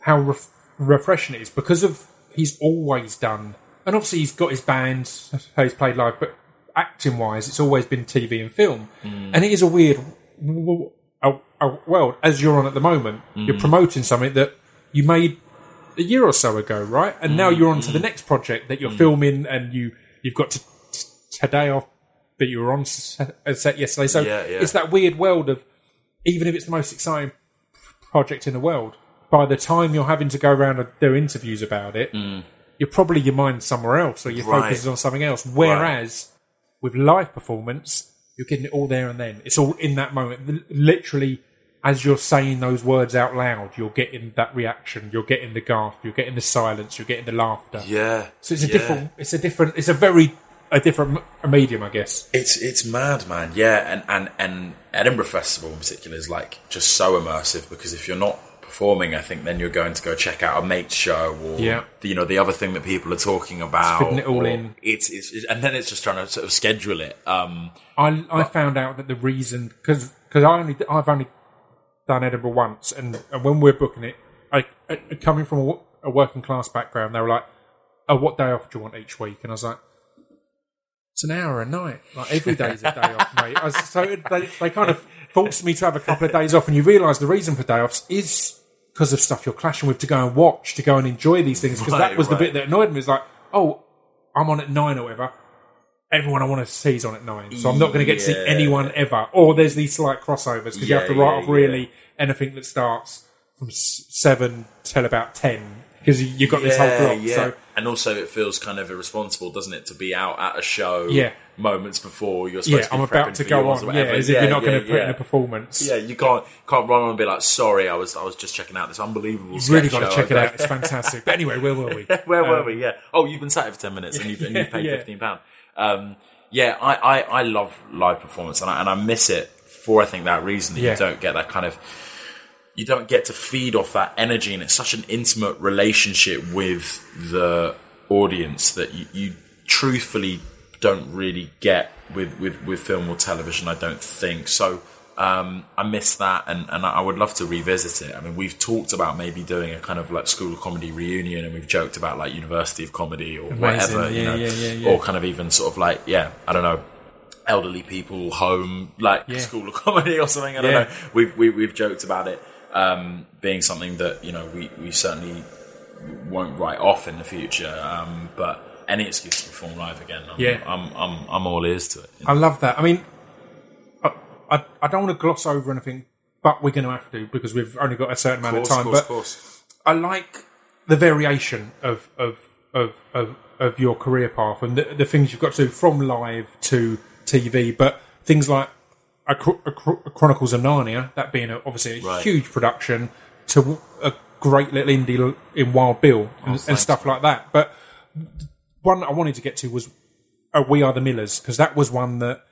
how ref- refreshing it is because of he's always done, and obviously he's got his band, how he's played live, but acting wise, it's always been TV and film, Mm. and it is a weird w- w- a, a world as you're on at the moment. Mm. You're promoting something that you made a year or so ago, right? And now you're on Mm. to the next project that you're filming, and you you've got to t- today off, but you were on set, a set yesterday. So Yeah, yeah. it's that weird world of even if it's the most exciting project in the world, by the time you're having to go around and do interviews about it, you're probably your mind's somewhere else, or your Mm. Right. focus is on something else. Whereas with live performance, you're getting it all there and then. It's all in that moment. L- Literally, as you're saying those words out loud, you're getting that reaction. You're getting the gasp. You're getting the silence. You're getting the laughter. Yeah. So it's a yeah. different. It's a different. It's a very a different m- medium, I guess. It's it's mad, man. Yeah, and and and Edinburgh Festival in particular is like just so immersive because if you're not performing, I think then you're going to go check out a mate's show or Yeah. the, you know the other thing that people are talking about. fitting it all in. It's, it's it's- and then it's just trying to sort of schedule it. Um, I I found out that the reason because because I only I've only done Edinburgh once, and, and when we're booking it, I, I coming from a, a working class background, they were like, "Oh, what day off do you want each week?" And I was like. It's an hour a night. Like every day's a day off, mate. I was, so they, they kind of forced me to have a couple of days off, and you realise the reason for day offs is because of stuff you're clashing with to go and watch, to go and enjoy these things. Because that Right, was the bit that annoyed me. It's like, oh, I'm on at nine or whatever. Everyone I want to see is on at nine, so I'm not going to get to see Yeah. anyone ever. Or there's these slight crossovers because you have to write yeah, off really anything that starts from s- seven till about ten because you've got this whole block. So and also it feels kind of irresponsible, doesn't it, to be out at a show Yeah. moments before you're supposed yeah, to be I'm about to for go yours on. Yeah, whatever. as if you're not going to put in a performance. Yeah, you can't can't run on and be like, sorry, I was I was just checking out this unbelievable. You've really sketch got to show check it out. It's fantastic. But anyway, where were we? Where were Um, we? Yeah. Oh, you've been sat here for ten minutes and you've, and you've paid Yeah. fifteen pound. Um, yeah, I, I, I love live performance and I, and I miss it for I think that reason that Yeah. you don't get that kind of you don't get to feed off that energy and it's such an intimate relationship with the audience that you, you truthfully don't really get with, with, with film or television I don't think so um, I miss that and, and I would love to revisit it I mean we've talked about maybe doing a kind of like school of comedy reunion and we've joked about like University of Comedy or whatever you know yeah, yeah, yeah. or kind of even sort of like yeah I don't know elderly people home like Yeah. school of comedy or something I don't Yeah. know we've we, we've joked about it um, being something that you know we, we certainly won't write off in the future um, but any excuse to perform live again I'm, Yeah. I'm, I'm, I'm all ears to it I love that. I mean, I, I, don't want to gloss over anything, but we're going to have to because we've only got a certain amount of time. but I like the variation of of of of, of your career path and the, the things you've got to do from live to TV. But things like a, a, a Chronicles of Narnia, that being a, obviously a Right. huge production, to a great little indie in Wild Bill and, and stuff like that. But one I wanted to get to was uh, We Are the Millers because that was one that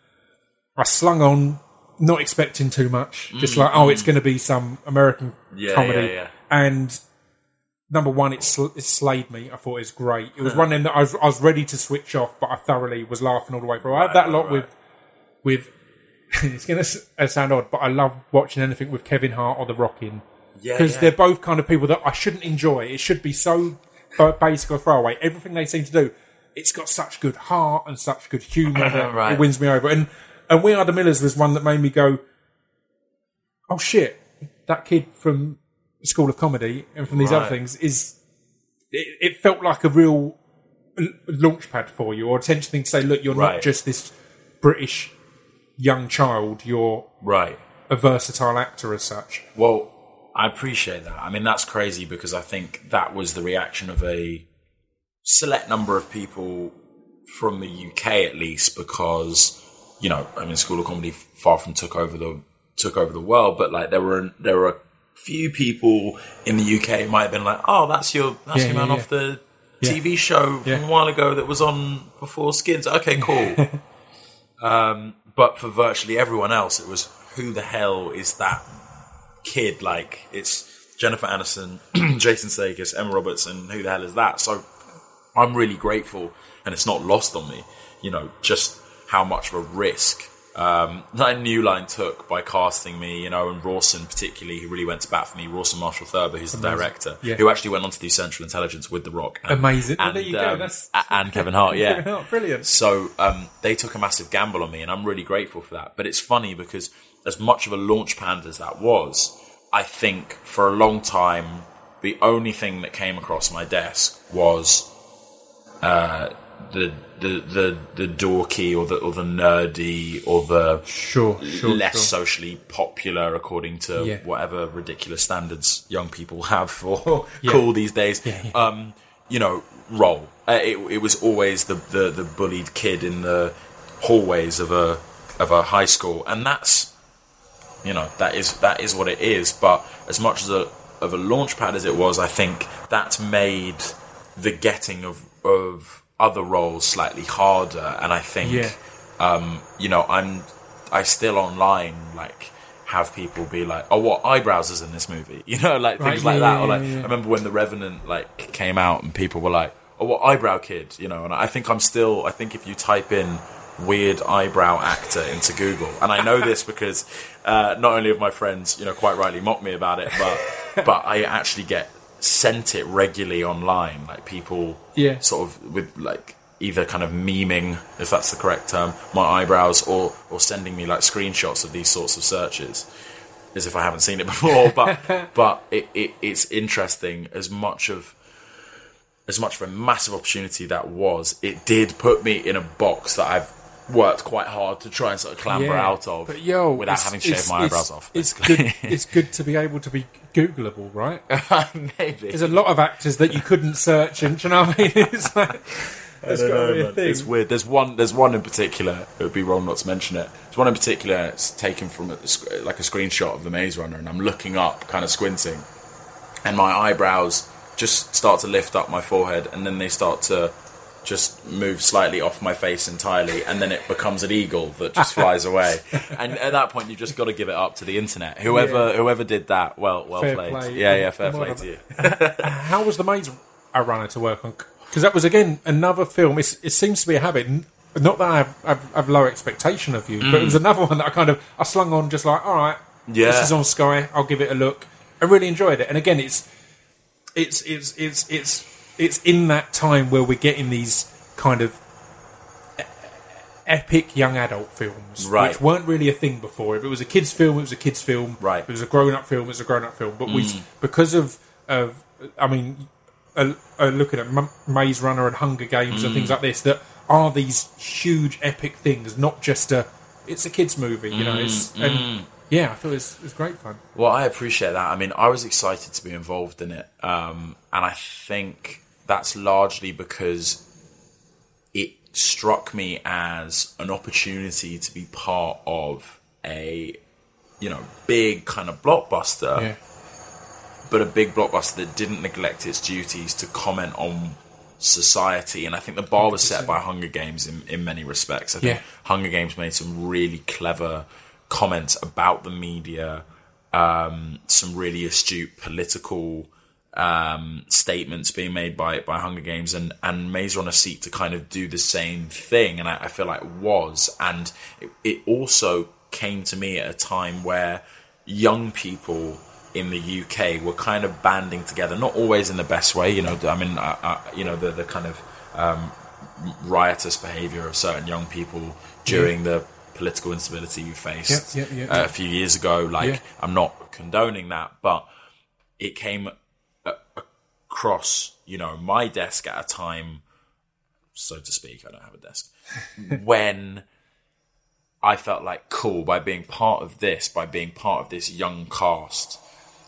I slung on, not expecting too much, just like oh, it's going to be some American Mm, Yeah, comedy, yeah, yeah. and number one, it, sl- it slayed me. I thought it was great. It was one of them that I was, I was ready to switch off, but I thoroughly was laughing all the way through. I have that lot with with. it's going to sound odd, but I love watching anything with Kevin Hart or The Rock in yeah, because yeah. they're both kind of people that I shouldn't enjoy. It should be so ba- basic or throwaway. Everything they seem to do, it's got such good heart and such good humour that Right. it wins me over. And and We Are the Millers was one that made me go, oh shit, that kid from School of Comedy and from these other things is. It, it felt like a real l- launchpad for you, or attention thing to say, look, you're Right. not just this British young child. You're right a versatile actor as such. Well, I appreciate that. I mean, that's crazy because I think that was the reaction of a select number of people from the UK, at least, because you know, I mean, School of Comedy far from took over the took over the world, but like there were there were a few people in the UK might have been like, "Oh, that's your that's Yeah, your man yeah, off the. TV show from a while ago that was on before Skins. Okay, cool. um, but for virtually everyone else, it was who the hell is that kid? Like it's Jennifer Aniston, Jason Sudeikis, Emma Roberts, and who the hell is that? So I'm really grateful, and it's not lost on me. You know, just how much of a risk um, that New Line took by casting me. You know, and Rawson particularly, who really went to bat for me. Rawson Marshall Thurber, who's the director, Yeah. who actually went on to do Central Intelligence with The Rock. And, Amazing. And, there you go. um, That's and Kevin Hart. Yeah, Kevin Hart, brilliant. so um, they took a massive gamble on me, and I'm really grateful for that. But it's funny because as much of a launch pad as that was, I think for a long time the only thing that came across my desk was uh, the, the the the dorky or the or the nerdy or the Sure, sure, less sure. socially popular according to Yeah. whatever ridiculous standards young people have for Yeah. cool these days. Yeah. Um, you know, role. Uh, it, it was always the, the the bullied kid in the hallways of a of a high school, and that's you know that is that is what it is. But as much as a of a launch pad as it was, I think that's made the getting of of other roles slightly harder, and I think Yeah. um, you know, I'm I still online like have people be like, "Oh, what eyebrows is in this movie?" You know, like Right, things yeah, like that. yeah, or like. I remember when the Revenant like came out and people were like, "Oh, what eyebrow kid?" You know, and I think I'm still. I think if you type in weird eyebrow actor into Google, and I know this because uh, not only have my friends, you know, quite rightly mocked me about it, but but I actually get sent it regularly online, like people Yeah. sort of with like either kind of memeing, if that's the correct term, my eyebrows, or or sending me like screenshots of these sorts of searches, as if I haven't seen it before. But but it, it it's interesting as much of as much of a massive opportunity that was. It did put me in a box that I've worked quite hard to try and sort of clamber Yeah. out of But yo, without having shaved my it's- eyebrows off. It's good. It's good to be able to be Googleable, right? Maybe There's a lot of actors that you couldn't search, and do you know what I mean? It's like it's got to be. It's weird. There's one. There's one in particular. It would be wrong not to mention it. There's one in particular. It's taken from a, like a screenshot of the Maze Runner, and I'm looking up, kind of squinting, and my eyebrows just start to lift up my forehead, and then they start to just move slightly off my face entirely, and then it becomes an eagle that just flies away. And at that point, you've just got to give it up to the internet. Whoever Yeah. whoever did that, well, well Fair played. play. Yeah, yeah, fair play to you. How was the Maze Runner to work on? Because that was again another film. It's, it seems to be a habit. Not that I have, I've, I've low expectation of you, but it was mm. another one that I kind of I slung on just like, all right, Yeah. this is on Sky. I'll give it a look. I really enjoyed it, and again, it's it's it's it's it's it's in that time where we're getting these kind of epic young adult films, Right. which weren't really a thing before. If it was a kids' film, it was a kids' film. Right. If it was a grown-up film, it was a grown-up film. But we, because of of, I mean, uh, uh, looking at M- Maze Runner and Hunger Games and things like this, that are these huge epic things, not just a. It's a kids' movie, you know. It's and yeah, I thought it was, it was great fun. Well, I appreciate that. I mean, I was excited to be involved in it, um, and I think that's largely because it struck me as an opportunity to be part of a, you know, big kind of blockbuster, Yeah, but a big blockbuster that didn't neglect its duties to comment on society. And I think the bar was set by Hunger Games in, in many respects. I think Yeah. Hunger Games made some really clever comments about the media, um, some really astute political um, statements being made by by Hunger Games, and and Maze Runner seek to kind of do the same thing, and I, I feel like it was, and it, it also came to me at a time where young people in the UK were kind of banding together, not always in the best way, you know. I mean, I, I, you know, the the kind of um, riotous behaviour of certain young people during the political instability we faced Yeah, yeah, yeah, uh, yeah. a few years ago. Like, Yeah. I'm not condoning that, but it came across, you know, my desk at a time, so to speak. I don't have a desk when I felt like cool by being part of this, by being part of this young cast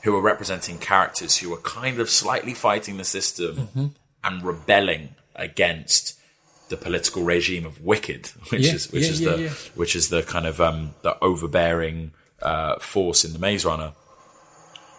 who are representing characters who are kind of slightly fighting the system Mm-hmm. and rebelling against the political regime of Wicked, which Yeah, is which yeah, is yeah, the which is the kind of um, the overbearing uh, force in the Maze Runner.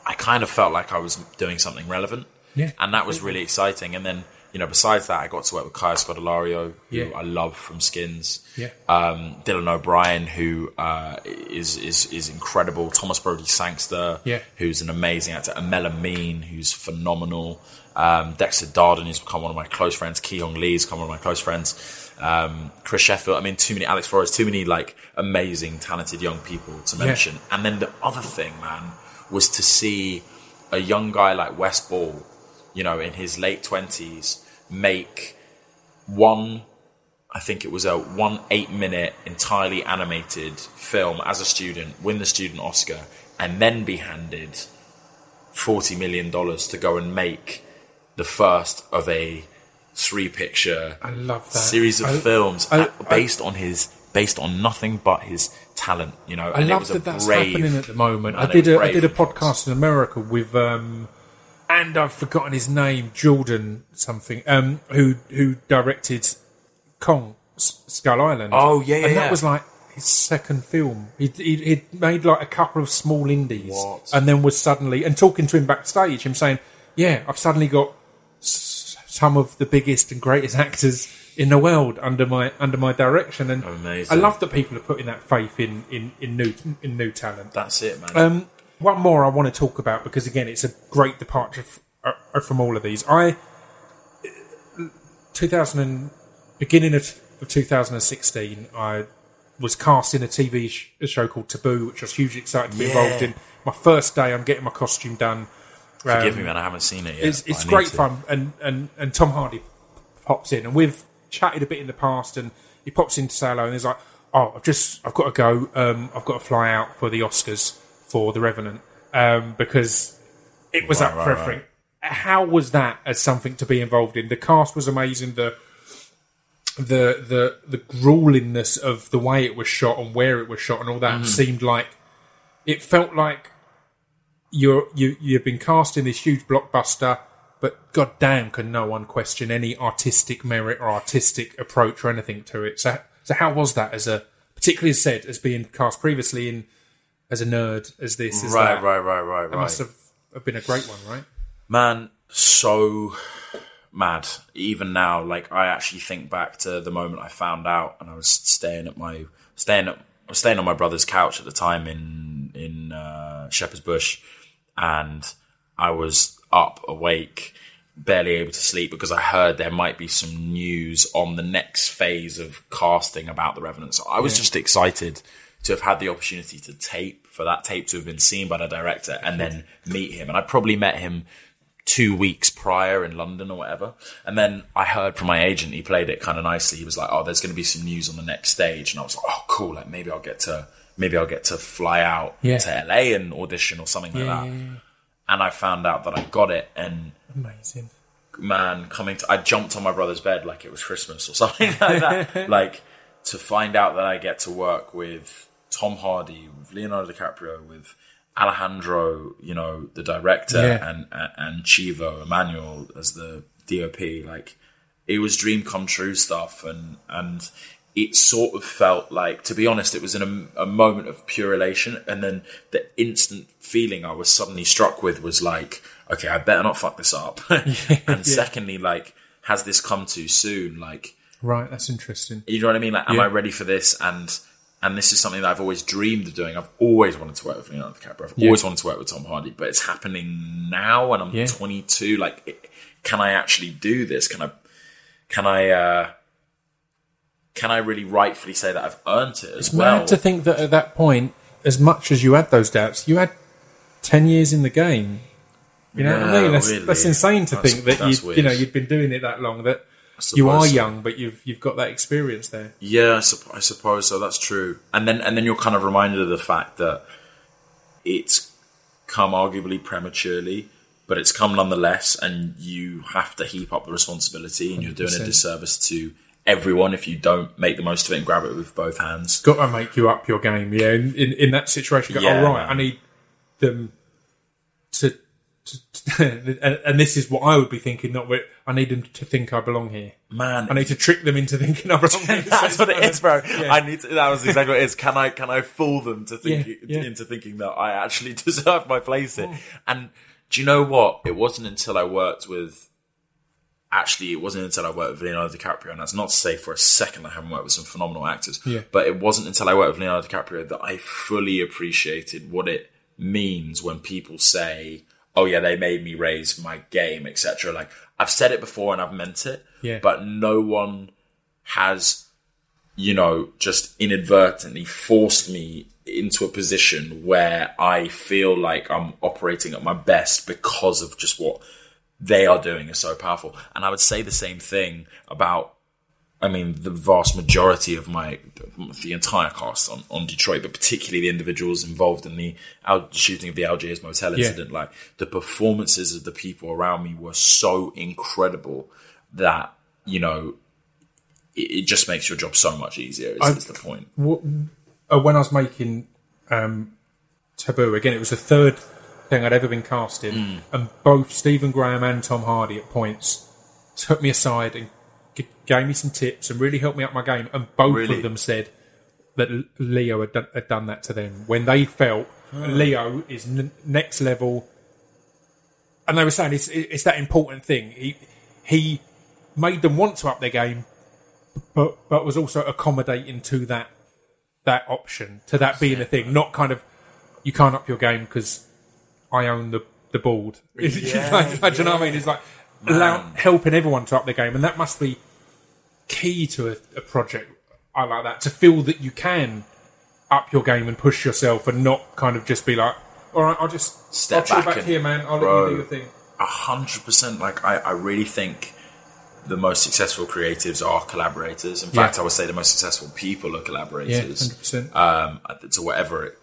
I kind of felt like I was doing something relevant, Yeah. and that was really exciting. And then you know, besides that, I got to work with Kaya Scodelario, who Yeah. I love from Skins. Yeah. Um, Dylan O'Brien, who uh, is is is incredible. Thomas Brodie Sangster, Yeah. who's an amazing actor. Aml Ameen, who's phenomenal. Um, Dexter Darden, who's become one of my close friends. Ki Hong Lee's become one of my close friends. Um, Chris Sheffield. I mean, too many. Alex Flores. Too many like amazing, talented young people to mention. And then the other thing, man, was to see a young guy like Wes Ball, you know, in his late twenties, make one I think it was a one eight minute entirely animated film as a student, win the student Oscar, and then be handed forty million dollars to go and make the first of a three picture I series of I- films I- uh, based on his based on nothing but his talent. You know, I and it love was a that that's brave, happening at the moment. I did a, I did a podcast in America with um, and I've forgotten his name, Jordan something, um, who who directed Kong S- Skull Island. Oh, yeah, yeah, and that yeah. was like his second film. He'd, he'd, he'd made like a couple of small indies, What? and then was suddenly and talking to him backstage, him saying, "Yeah, I've suddenly got s- some of the biggest and greatest actors." In the world under my under my direction, and Amazing. I love that people are putting that faith in in, in new in new talent. That's it, man. Um, one more I want to talk about because again, it's a great departure f- uh, from all of these. I, 2000 and, beginning of, of 2016, I was cast in a TV sh- a show called Taboo, which I was hugely excited to be Yeah. involved in. My first day, I'm getting my costume done. Forgive Um, me, man. I haven't seen it yet. It's, it's great fun, and, and, and Tom Hardy pops in, and we've chatted a bit in the past, and he pops in to say hello, and he's like, "Oh, I've just, I've got to go. Um, I've got to fly out for the Oscars for The Revenant um, because it was Right, up right, for right. everything." How was that as something to be involved in? The cast was amazing. The the the the gruelingness of the way it was shot and where it was shot and all that Mm-hmm. seemed like it felt like you're you you've been cast in this huge blockbuster, but goddamn, can no one question any artistic merit or artistic approach or anything to it? So so how was that as a particularly as said as being cast previously in as a nerd as this as Right, that? right, right, right, It right. must have, have been a great one, right? Man, so mad. Even now, like I actually think back to the moment I found out, and I was staying at my staying at I was staying on my brother's couch at the time in in uh, Shepherd's Bush, and I was up awake, barely able to sleep because I heard there might be some news on the next phase of casting about the Revenant. So I was just excited to have had the opportunity to tape for that tape to have been seen by the director and then meet him. And I probably met him two weeks prior in London or whatever. And then I heard from my agent, he played it kind of nicely. He was like, "Oh, there's going to be some news on the next stage," and I was like, "Oh, cool! Like maybe I'll get to maybe I'll get to fly out Yeah. to LA and audition or something like that." And I found out that I got it, and Amazing. man, coming to I jumped on my brother's bed like it was Christmas or something like that. like to find out that I get to work with Tom Hardy, with Leonardo DiCaprio, with Alejandro, you know, the director, Yeah. and, and and Chivo Emmanuel as the DOP. Like it was dream come true stuff, and and it sort of felt like, to be honest, it was in a, a moment of pure elation, and then the instant feeling I was suddenly struck with was like, okay, I better not fuck this up, and secondly, like, has this come too soon? Like, Right, that's interesting. you know what I mean? Like, am Yeah. I ready for this? And and this is something that I've always dreamed of doing. I've always wanted to work with Leonardo DiCaprio. I've Yeah. always wanted to work with Tom Hardy, but it's happening now, and I'm Yeah. 22. Like, it- can I actually do this? Can I? Can I? uh Can I really rightfully say that I've earned it as It's well? mad to think that at that point, as much as you had those doubts, you had ten years in the game. You know what I mean? That's, really. that's insane to That's- think that you you know you've been doing it that long that you are young, but you've you've got that experience there. Yeah, I, sup- I suppose so. That's true. And then and then you're kind of reminded of the fact that it's come arguably prematurely, but it's come nonetheless, and you have to heap up the responsibility, and you're doing a 100%. disservice to everyone if you don't make the most of it and grab it with both hands. got to make you up your game. Yeah, in in, in that situation, you go, Yeah, oh, right. I need them to. and, this is what I would be thinking. Not what I need them to think I belong here. Man, I need to trick them into thinking I belong here. That's what it is, bro. Yeah. I need to. That was exactly what it is. Can I can I fool them to think Yeah, yeah. into thinking that I actually deserve my place Oh. here? And do you know what? It wasn't until I worked with. Actually, it wasn't until I worked with Leonardo DiCaprio, and that's not to say for a second I haven't worked with some phenomenal actors. Yeah. But it wasn't until I worked with Leonardo DiCaprio that I fully appreciated what it means when people say, "Oh yeah, they made me raise my game," etc. Like I've said it before and I've meant it. Yeah. But no one has you know, just inadvertently forced me into a position where I feel like I'm operating at my best because of just what they are doing is so powerful. And I would say the same thing about, I mean, the vast majority of my, the entire cast on, on Detroit, but particularly the individuals involved in the Al- shooting of the Algiers Motel Yeah. incident. Like the performances of the people around me were so incredible that, you know, it, it just makes your job so much easier. Is, I- is the point? Uh, when I was making um, Taboo, again, it was the third thing I'd ever been cast in, Hmm. and both Stephen Graham and Tom Hardy at points took me aside and g- gave me some tips and really helped me up my game. And both Really? of them said that Leo had done, had done that to them when they felt Leo is n- next level. And they were saying it's, it's that important thing. He he made them want to up their game, but but was also accommodating to that that option, to that being a thing, not kind of you can't up your game because I own the the board. Yeah, Like, do you know what I mean? It's like allow, helping everyone to up their game, and that must be key to a, a project. I like that to feel that you can up your game and push yourself, and not kind of just be like, all right, I'll just Step I'll back back, and- here, man. I'll Bro. let you do your thing. A hundred percent. Like I, I really think the most successful creatives are collaborators. In fact, Yeah. I would say the most successful people are collaborators. Yeah, collaborators. hundred percent. um, to whatever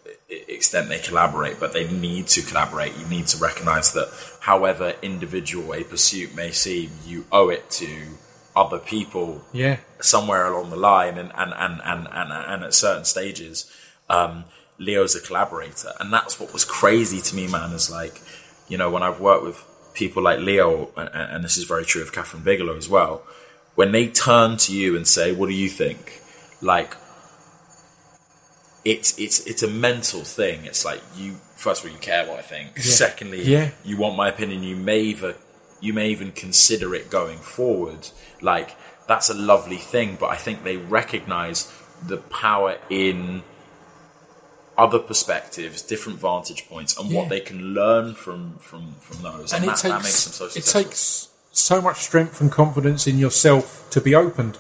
extent they collaborate, but they need to collaborate. You need to recognize that, however individual a pursuit may seem, you owe it to other people Yeah, somewhere along the line, and and and and and, and at certain stages, um, Leo's a collaborator, and that's what was crazy to me, man. Is like, you know, when I've worked with people like Leo, and, and this is very true of Kathryn Bigelow as well, when they turn to you and say, "What do you think?" like it's it's it's a mental thing. It's like you first of all you care what I think. Secondly, Yeah. you want my opinion. You may even you may even consider it going forward. Like that's a lovely thing, but I think they recognise the power in other perspectives, different vantage points, and Yeah. what they can learn from from from those, and, and it that, takes that makes them so it takes so much strength and confidence in yourself to be opened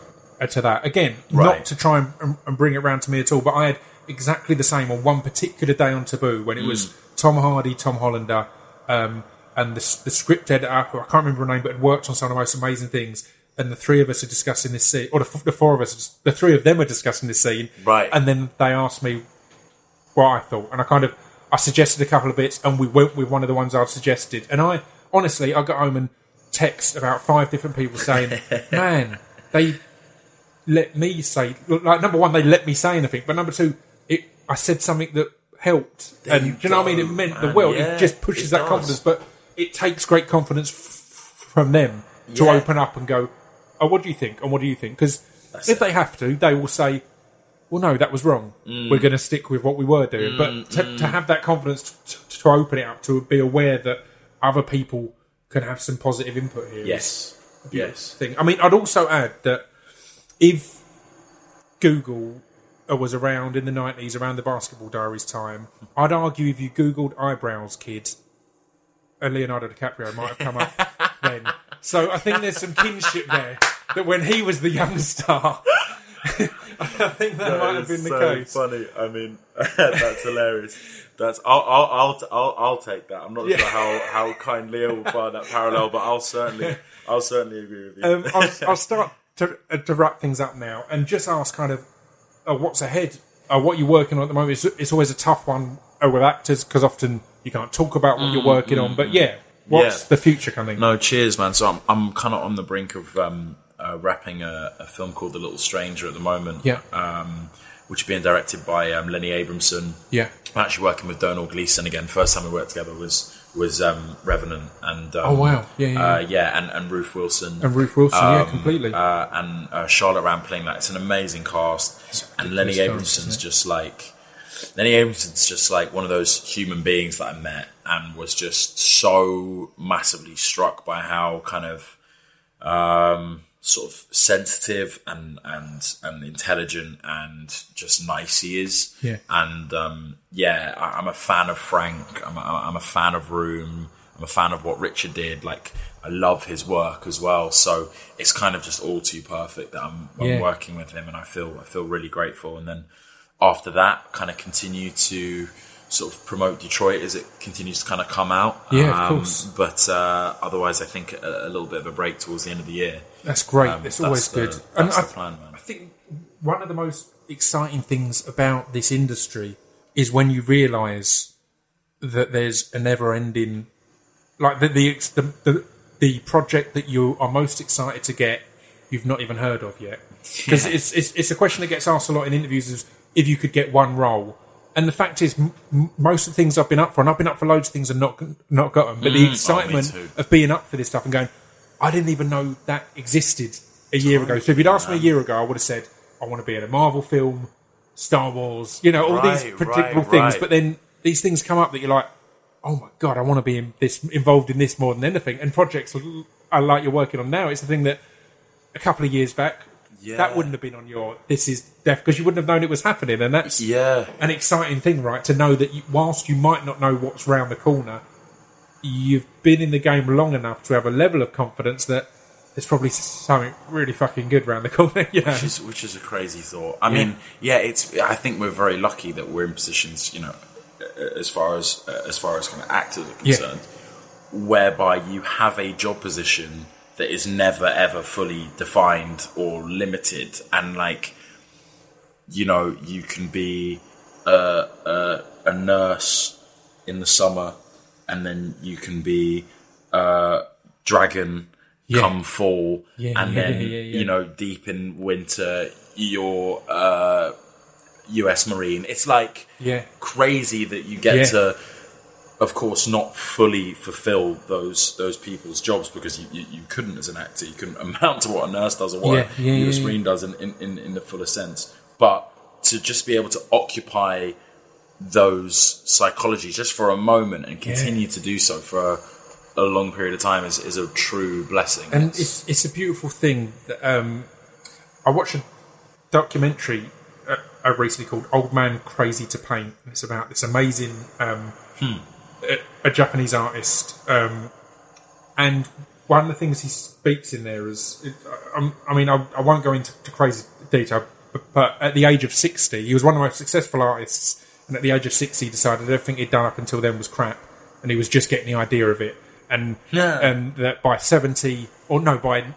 to that. Again, Right. not to try and, and- and bring it around to me at all, but I had exactly the same on one particular day on Taboo when it was Mm. Tom Hardy, Tom Hollander, um, and the, the script editor, who I can't remember her name, but had worked on some of the most amazing things. And the three of us are discussing this scene, or the, the four of us, the three of them are discussing this scene. Right. And then they asked me what I thought, and I kind of I suggested a couple of bits, and we went with one of the ones I'd suggested. And I honestly, I got home and text about five different people saying, "Man, they let me say like number one, they let me say anything, but number two, I said something that helped, There and you do you know what I mean? It meant the world. Yeah, it just pushes it that does. confidence, but it takes great confidence f- from them to Yeah. open up and go, "Oh, what do you think? And what do you think?" Because if it. they have to, they will say, well, no, that was wrong. Mm. We're going to stick with what we were doing. but to, to have that confidence to, to open it up, to be aware that other people can have some positive input here. yes, yes, Thing. I mean, I'd also add that if Google was around in the 90s, around the Basketball Diaries time, I'd argue if you Googled eyebrows, kids, a Leonardo DiCaprio might have come up then. So I think there's some kinship there. That when he was the young star, I think that, might have been the case. funny. I mean, that's hilarious. That's I'll I'll I'll, I'll, I'll take that. I'm not Yeah. sure how, how kind Leo will find that parallel, but I'll certainly I'll certainly agree with you. Um, I'll, I'll start to, uh, to wrap things up now and just ask kind of uh, what's ahead, uh, what you're working on at the moment. It's, it's always a tough one uh, with actors because often you can't talk about what you're working on. But yeah, what's Yeah. the future coming? no, cheers, man. So I'm I'm kind of on the brink of um, uh, wrapping a, a film called The Little Stranger at the moment. Yeah. Um, which is being directed by um, Lenny Abrahamson. Yeah. I'm actually working with Domhnall Gleeson again. First time we worked together was was um, Revenant and um, Oh, wow. Yeah, yeah, uh, yeah, and, and Ruth Wilson And Ruth Wilson, yeah, completely. uh, and uh, Charlotte Rampling. That it's an amazing cast, and Lenny Abrahamson's just like Lenny Abrahamson's just like one of those human beings that I met and was just so massively struck by how kind of um, sort of sensitive and and and intelligent and just nice he is. Yeah. And um, yeah, I, I'm a fan of Frank. I'm a, I'm a fan of Room. I'm a fan of what Richard did. Like I love his work as well. So it's kind of just all too perfect that I'm, I'm Yeah. working with him, and I feel I feel really grateful. And then after that, kind of continue to sort of promote Detroit as it continues to kind of come out. Um, Yeah, of course. But uh, otherwise, I think a, a little bit of a break towards the end of the year. That's great. Um, it's that's always the- good. that's I, the plan, man. I think one of the most exciting things about this industry is when you realise that there's a never-ending, like the the, the the the project that you are most excited to get, you've not even heard of yet. Because Yeah. it's, it's it's a question that gets asked a lot in interviews: is if you could get one role. And the fact is, m- most of the things I've been up for, and I've been up for loads of things and not not got them. But the Mm, oh, me excitement too. of being up for this stuff and going, I didn't even know that existed a year ago. So if you'd asked me a year ago, I would have said, I want to be in a Marvel film, Star Wars, you know, all these predictable right, things. right. But then these things come up that you're like, oh my god, I want to be in this involved in this more than anything. And projects I like you're working on now. It's the thing that a couple of years back. Yeah. That wouldn't have been on your this is death because you wouldn't have known it was happening, and that's Yeah, an exciting thing, right? To know that you, whilst you might not know what's round the corner, you've been in the game long enough to have a level of confidence that there's probably something really fucking good around the corner. yeah, which is which is a crazy thought. I mean, yeah, it's. I think we're very lucky that we're in positions, you know, as far as uh, as far as kind of actors are Yeah. concerned, whereby you have a job position that is never ever fully defined or limited, and like, you know, you can be a a, a nurse in the summer, and then you can be a dragon Yeah. come fall, Yeah, and yeah, then you know, deep in winter, you're uh, U.S. Marine. It's like yeah, crazy that you get to, of course, not fully fulfill those those people's jobs because you, you, you couldn't as an actor. You couldn't amount to what a nurse does or what a U.S. Marine does in, in, in, in the fullest sense. But to just be able to occupy those psychologies just for a moment and continue to do so for a, a long period of time is, is a true blessing. and It's- it's it's a beautiful thing. That, um, I watched a documentary uh, uh, recently called "Old Man Crazy to Paint," and it's about this amazing um, a, a Japanese artist. Um, and one of the things he speaks in there is, it, I, I mean, I, I won't go into crazy detail, but, but at the age of sixty, he was one of the most successful artists. And at the age of sixty, he decided everything he'd done up until then was crap, and he was just getting the idea of it. And Yeah. and that by seventy, or no, by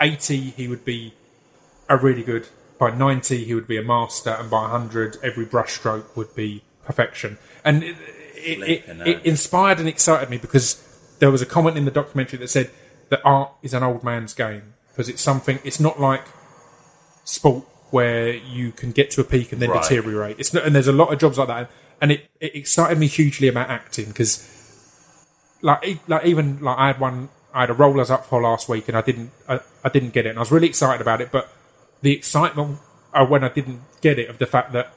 80 he would be a really good by 90 he would be a master and by 100 every brushstroke would be perfection and it, it, it, it inspired and excited me because there was a comment in the documentary that said that art is an old man's game because it's something it's not like sport where you can get to a peak and then Right. deteriorate. It's not, and there's a lot of jobs like that and it, it excited me hugely about acting because like like even like I had one I had a role I was up for last week and I didn't I, I didn't get it and I was really excited about it but the excitement uh, when I didn't get it of the fact that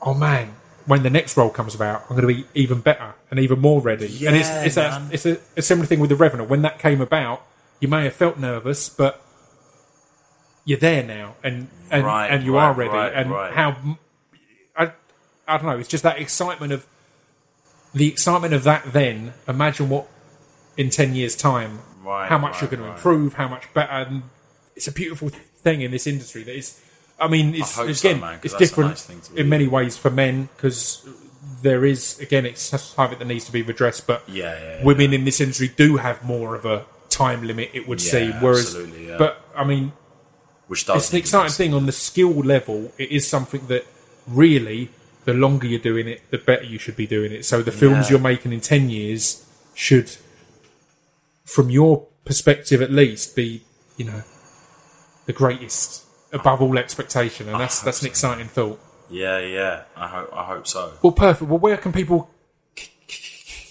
oh man when the next role comes about I'm going to be even better and even more ready. And it's it's, a, it's a, a similar thing with the Revenant. When that came about you may have felt nervous but you're there now and and, Right, and you right, are ready right, and how I I don't know it's just that excitement of the excitement of that then imagine what in 10 years time Right, how much you're going to improve how much better and it's a beautiful thing in this industry that is i mean it's hope so, again it's different nice in many ways for men because there is again it's a something that needs to be redressed but Yeah, yeah, yeah. women in this industry do have more of a time limit it would Yeah, seem whereas absolutely, yeah. but i mean which does it's an exciting thing on the skill level. It is something that really, the longer you're doing it, the better you should be doing it. So the films Yeah. you're making in ten years should, from your perspective at least, be you know, the greatest above all expectation, and that's that's an exciting thought. Yeah, yeah. I hope I hope so. Well, perfect. Well, where can people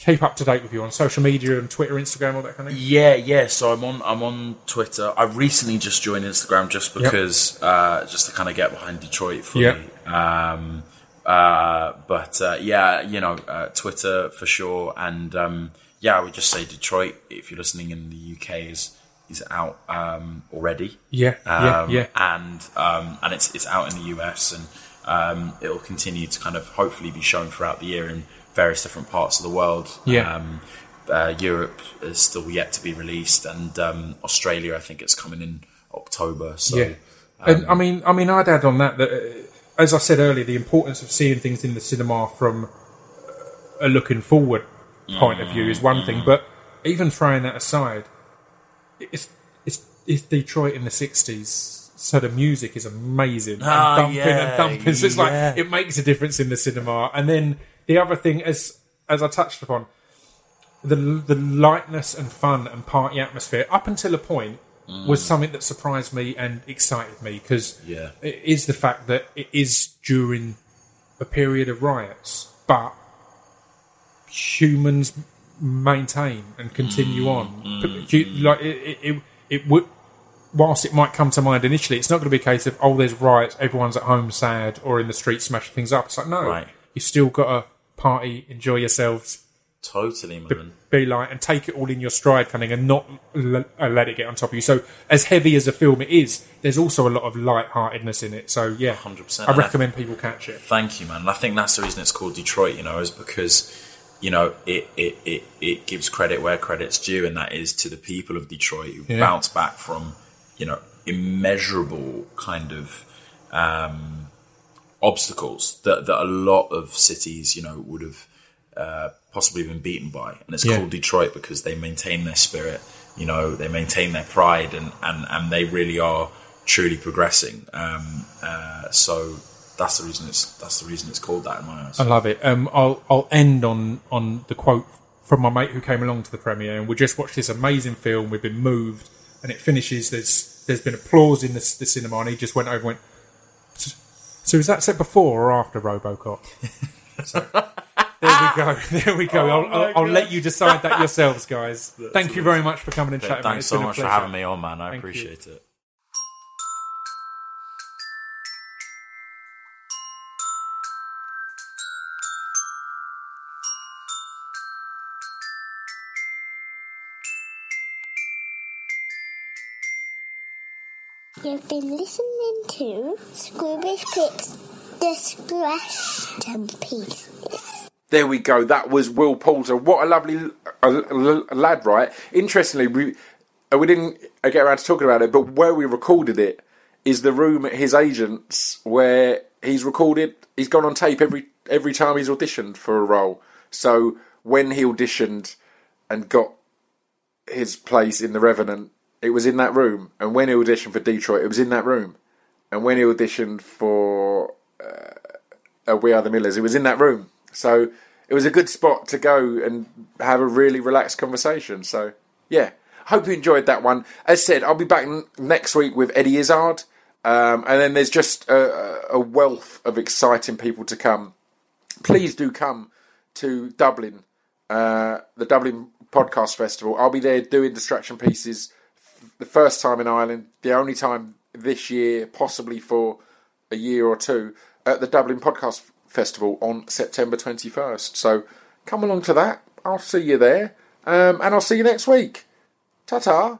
keep up to date with you on social media and Twitter, Instagram, all that kind of thing? Yeah, yeah. So I'm on I'm on Twitter. I recently just joined Instagram just because uh, just to kind of get behind Detroit fully. Yep. Um, uh, but uh, yeah, you know, uh, Twitter for sure, and um, yeah, I would just say Detroit. If you're listening in the UK, is is out um, already. Yeah, yeah, Um, yeah. and um, and it's it's out in the US, and um, it will continue to kind of hopefully be shown throughout the year in various different parts of the world. Yeah. Um, uh, Europe is still yet to be released, and um, Australia, I think it's coming in October. So Yeah, and I mean, I mean, I'd add on that that, uh, as I said earlier, the importance of seeing things in the cinema from a looking forward point of view is one thing, but even throwing that aside, it's it's it's Detroit in the '60s, so the music is amazing and Ah, thumping yeah, and thumping. So it's like it makes a difference in the cinema. And then the other thing, as as I touched upon, the the lightness and fun and party atmosphere up until a point mm. was something that surprised me and excited me because Yeah. it is the fact that it is during a period of riots, but humans maintain and continue on. Mm-hmm. But you- Like it, it, it, it would. Whilst it might come to mind initially, it's not going to be a case of oh, there's riots, everyone's at home sad or in the street smashing things up. It's like no, Right. you've still got to party, enjoy yourselves, totally, man. be like and take it all in your stride kind of and not l- uh, let it get on top of you so as heavy as a film it is there's also a lot of light-heartedness in it so yeah 100%. i recommend people catch it Thank you, man. And I think that's the reason it's called Detroit. You know, is because you know it it, it, it gives credit where credit's due, and that is to the people of Detroit who Yeah. bounced back from you know immeasurable kind of um, obstacles that that a lot of cities you know would have uh, possibly been beaten by, and it's Yeah. called Detroit because they maintain their spirit. You know, they maintain their pride, and and and they really are truly progressing. Um, uh, so that's the reason it's that's the reason it's called that in my eyes. i love it um, I'll, I'll end on on the quote from my mate who came along to the premiere and we just watched this amazing film we've been moved and it finishes there's there's been applause in the, the cinema and he just went over and went so, is that set before or after robocop so, there we go there we go oh I'll, I'll, I'll let you decide that yourselves guys thank you very much for coming and chatting. Thanks so much for having me on, man. I Thank you. appreciate it. You've been listening to Scroobius Pip's Distraction Pieces. There we go. That was Will Poulter. What a lovely lad, right? Interestingly, we uh, we didn't uh, get around to talking about it, but where we recorded it is the room at his agent's where he's recorded. He's gone on tape every every time he's auditioned for a role. So when he auditioned and got his place in The Revenant, it was in that room. And when he auditioned for Detroit, it was in that room. And when he auditioned for uh, We Are the Millers, it was in that room. So it was a good spot to go and have a really relaxed conversation. So yeah, hope you enjoyed that one. As said, I'll be back n- next week with Eddie Izzard, um, and then there's just a, a wealth of exciting people to come. Please do come to Dublin, uh, the Dublin Podcast Festival. I'll be there doing distraction pieces. The first time in Ireland, the only time this year, possibly for a year or two, at the Dublin Podcast Festival on September 21st. So come along to that. I'll see you there. Um, and I'll see you next week. Ta ta.